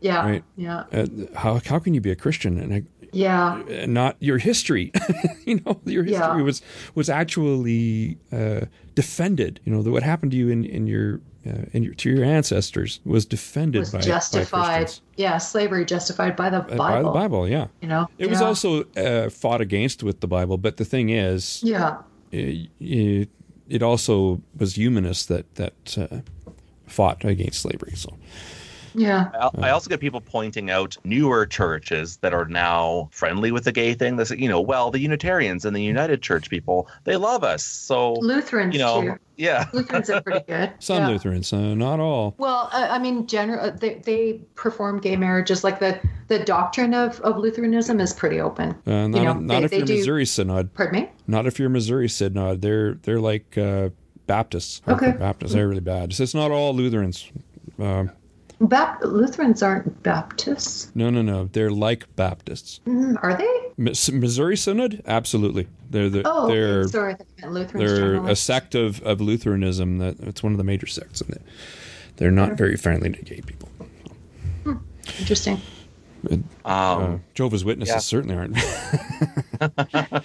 Yeah,
Right.
yeah,
Uh, how how can you be a Christian and
yeah,
and not your history. you know, your history
Yeah.
was was actually uh, defended. You know, that what happened to you in in your uh, in your to your ancestors was defended
was
by by
justified.
Christians.
yeah, slavery justified by the
Uh,
Bible.
by the Bible. Yeah,
You know,
it was also uh, fought against with the Bible. But the thing is,
yeah,
it, it, it also was humanists that that uh, fought against slavery. So
yeah,
I I also get people pointing out newer churches that are now friendly with the gay thing. They say, you know, well, the Unitarians and the United Church people, they love us. So,
Lutherans
you know,
too.
yeah.
Lutherans are pretty good.
some
yeah.
Lutherans, uh, not all.
Well, uh, I mean, general they, they perform gay marriages. Like the the doctrine of, of Lutheranism is pretty open.
Uh, not
you know,
not
they,
if
they
you're
do.
Missouri Synod.
Pardon me.
Not if you're Missouri Synod. They're they're like uh, Baptists.
Okay.
Baptists. They're really bad. So it's not all Lutherans. Um,
Bap- Lutherans aren't Baptists,
no, no, no. They're like Baptists.
Mm, are they?
Mis- Missouri Synod, absolutely. They're the,
Oh,
they're
okay. sorry, I meant Lutherans.
they're a sect of, of Lutheranism. That it's one of the major sects, and they- they're not very friendly to gay people.
Interesting.
Um,
Uh, Jehovah's Witnesses
yeah.
certainly aren't.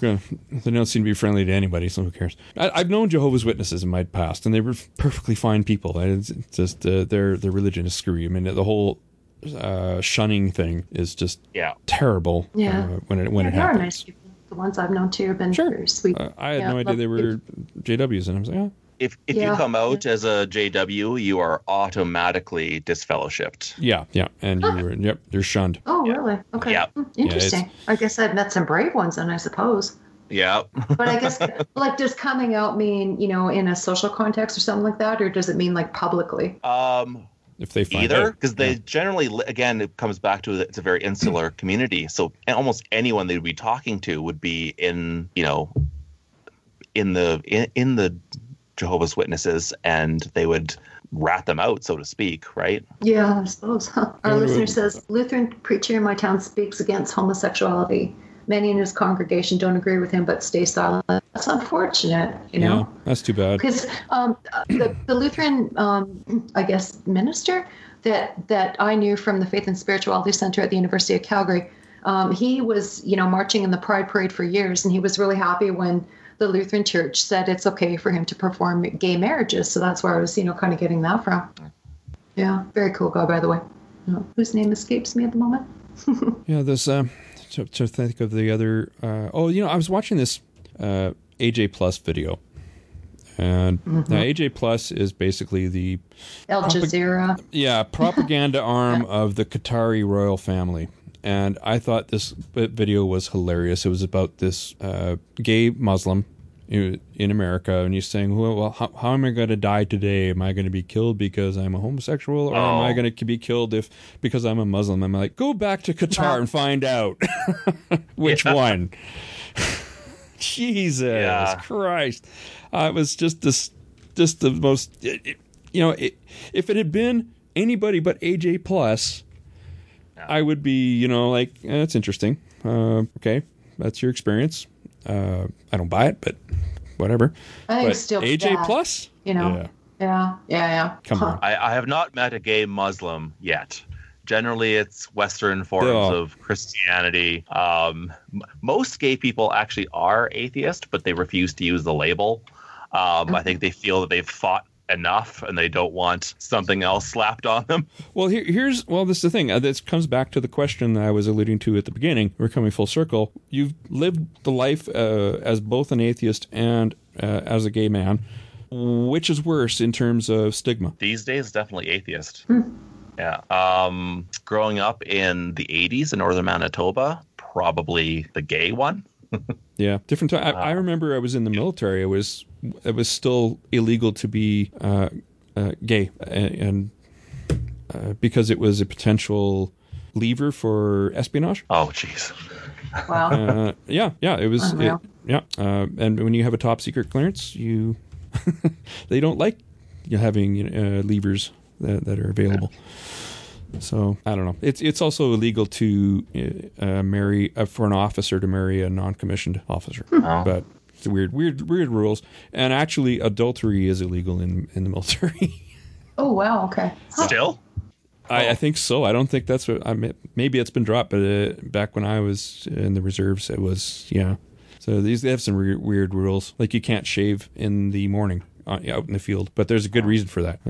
Yeah, they don't seem to be friendly to anybody, so who cares? I, I've known Jehovah's Witnesses in my past, and they were perfectly fine people. It's it's just uh, their their religion is screwy. I mean, the whole uh, shunning thing is just
Yeah.
terrible.
Yeah.
uh, when it when
yeah,
it
they are
happens.
nice people. The ones I've known too have been
Sure.
very sweet.
Uh, I had
Yeah,
no idea they
lovely
were JWs, and I was like, oh,
If if
Yeah.
you come out as a JW, you are automatically disfellowshipped.
yeah, yeah, and you were yep, you're shunned.
Oh, really? Okay.
Yeah.
Hmm,
Yeah,
Interesting. I guess I've met some brave ones, then I suppose.
Yeah.
But I guess, like, does coming out mean, you know, in a social context or something like that, or does it mean like publicly?
Um,
If they find
either because they generally again it comes back to it's a very insular community so almost anyone they'd be talking to would be in you know in the in, in the jehovah's witnesses and they would rat them out so to speak right
Yeah, I suppose. Huh. Our
Yeah,
listener says Lutheran preacher in my town speaks against homosexuality. Many in his congregation don't agree with him, but stay silent. That's unfortunate, you know.
yeah, that's too bad.
because um, the, the Lutheran, um, I guess, minister that that I knew from the Faith and Spirituality Center at the University of Calgary, um, he was, you know, marching in the Pride Parade for years, and he was really happy when the Lutheran Church said it's okay for him to perform gay marriages. So that's where I was, you know, kind of getting that from. Yeah, very cool guy, by the way. Yeah. Whose name escapes me at the moment.
Yeah, there's um to, to think of the other. Uh, oh, you know, I was watching this uh, AJ Plus video, and
Mhm.
now AJ Plus is basically the
Al Jazeera.
yeah propaganda arm of the Qatari royal family. And I thought this video was hilarious. It was about this uh, gay Muslim in America, and he's saying, "Well, well how, how am I going to die today? Am I going to be killed because I'm a homosexual, or am I
Oh.
going to be killed if because I'm a Muslim?" I'm like, "Go back to Qatar and find out which one." Jesus
Yeah.
Christ! Uh, it was just this, just the most. It, it- you know, it, if it had been anybody but AJ Plus, I would be, you know, like eh, that's interesting. Uh, okay, that's your experience. Uh, I don't buy it, but whatever.
I think
but
still
AJ
bad,
Plus,
You know.
Yeah.
Yeah. Yeah. Yeah.
Come on.
I, I have not met a gay Muslim yet. Generally, it's Western forms
Yeah.
of Christianity. Um, m- most gay people actually are atheist, but they refuse to use the label. Um, I think they feel that they've fought enough and they don't want something else slapped on them.
Well, here, here's well, this is the thing. Uh, this comes back to the question that I was alluding to at the beginning. We're coming full circle. You've lived the life uh, as both an atheist and uh, as a gay man. Which is worse in terms of stigma?
These days, definitely atheist. Yeah. Um, growing up in the 80s in northern Manitoba, probably the gay one.
Yeah, different time. I, I remember I was in the military. It was it was still illegal to be uh, uh, gay, and, and uh, because it was a potential lever for espionage.
Oh, jeez.
Wow.
Uh, yeah, yeah, it was. It, yeah, uh, and when you have a top secret clearance, you they don't like you having uh, levers that, that are available. So I don't know. It's it's also illegal to uh, uh, marry uh, for an officer to marry a non-commissioned officer,
Oh.
but it's weird, weird, weird rules. And actually, adultery is illegal in in the military.
Oh wow. Okay.
Still?
I, I think so. I don't think that's what I mean. Maybe it's been dropped, but uh, back when I was in the reserves, it was yeah. So these they have some weird, weird rules, like you can't shave in the morning uh, out in the field, but there's a good reason for that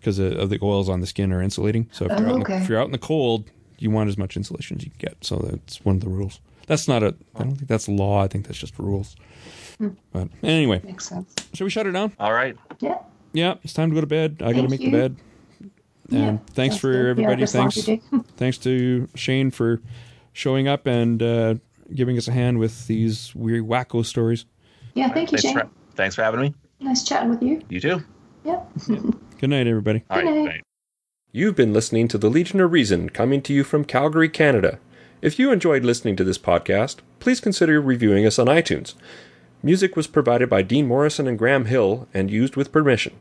because of the oils on the skin are insulating. So if,
Oh,
you're out in the, if you're out in the cold, you want as much insulation as you can get. So that's one of the rules. That's not a. I don't think that's law. I think that's just rules.
Hmm.
But anyway,
Makes sense.
shall we shut it down?
All right.
Yeah.
Yeah, it's time to go to bed. I got to make
you.
the bed. And
Yeah,
thanks for
good.
Everybody.
just
thanks, thanks to Shane for showing up and uh, giving us a hand with these weird wacko stories.
Yeah. Thank you,
Thanks
Shane.
for, thanks for having me.
Nice chatting with you.
You too.
Yeah.
Good night, everybody.
All right.
night.
Good night.
You've been listening to The Legion of Reason coming to you from Calgary, Canada. If you enjoyed listening to this podcast, please consider reviewing us on iTunes. Music was provided by Dean Morrison and Graham Hill and used with permission.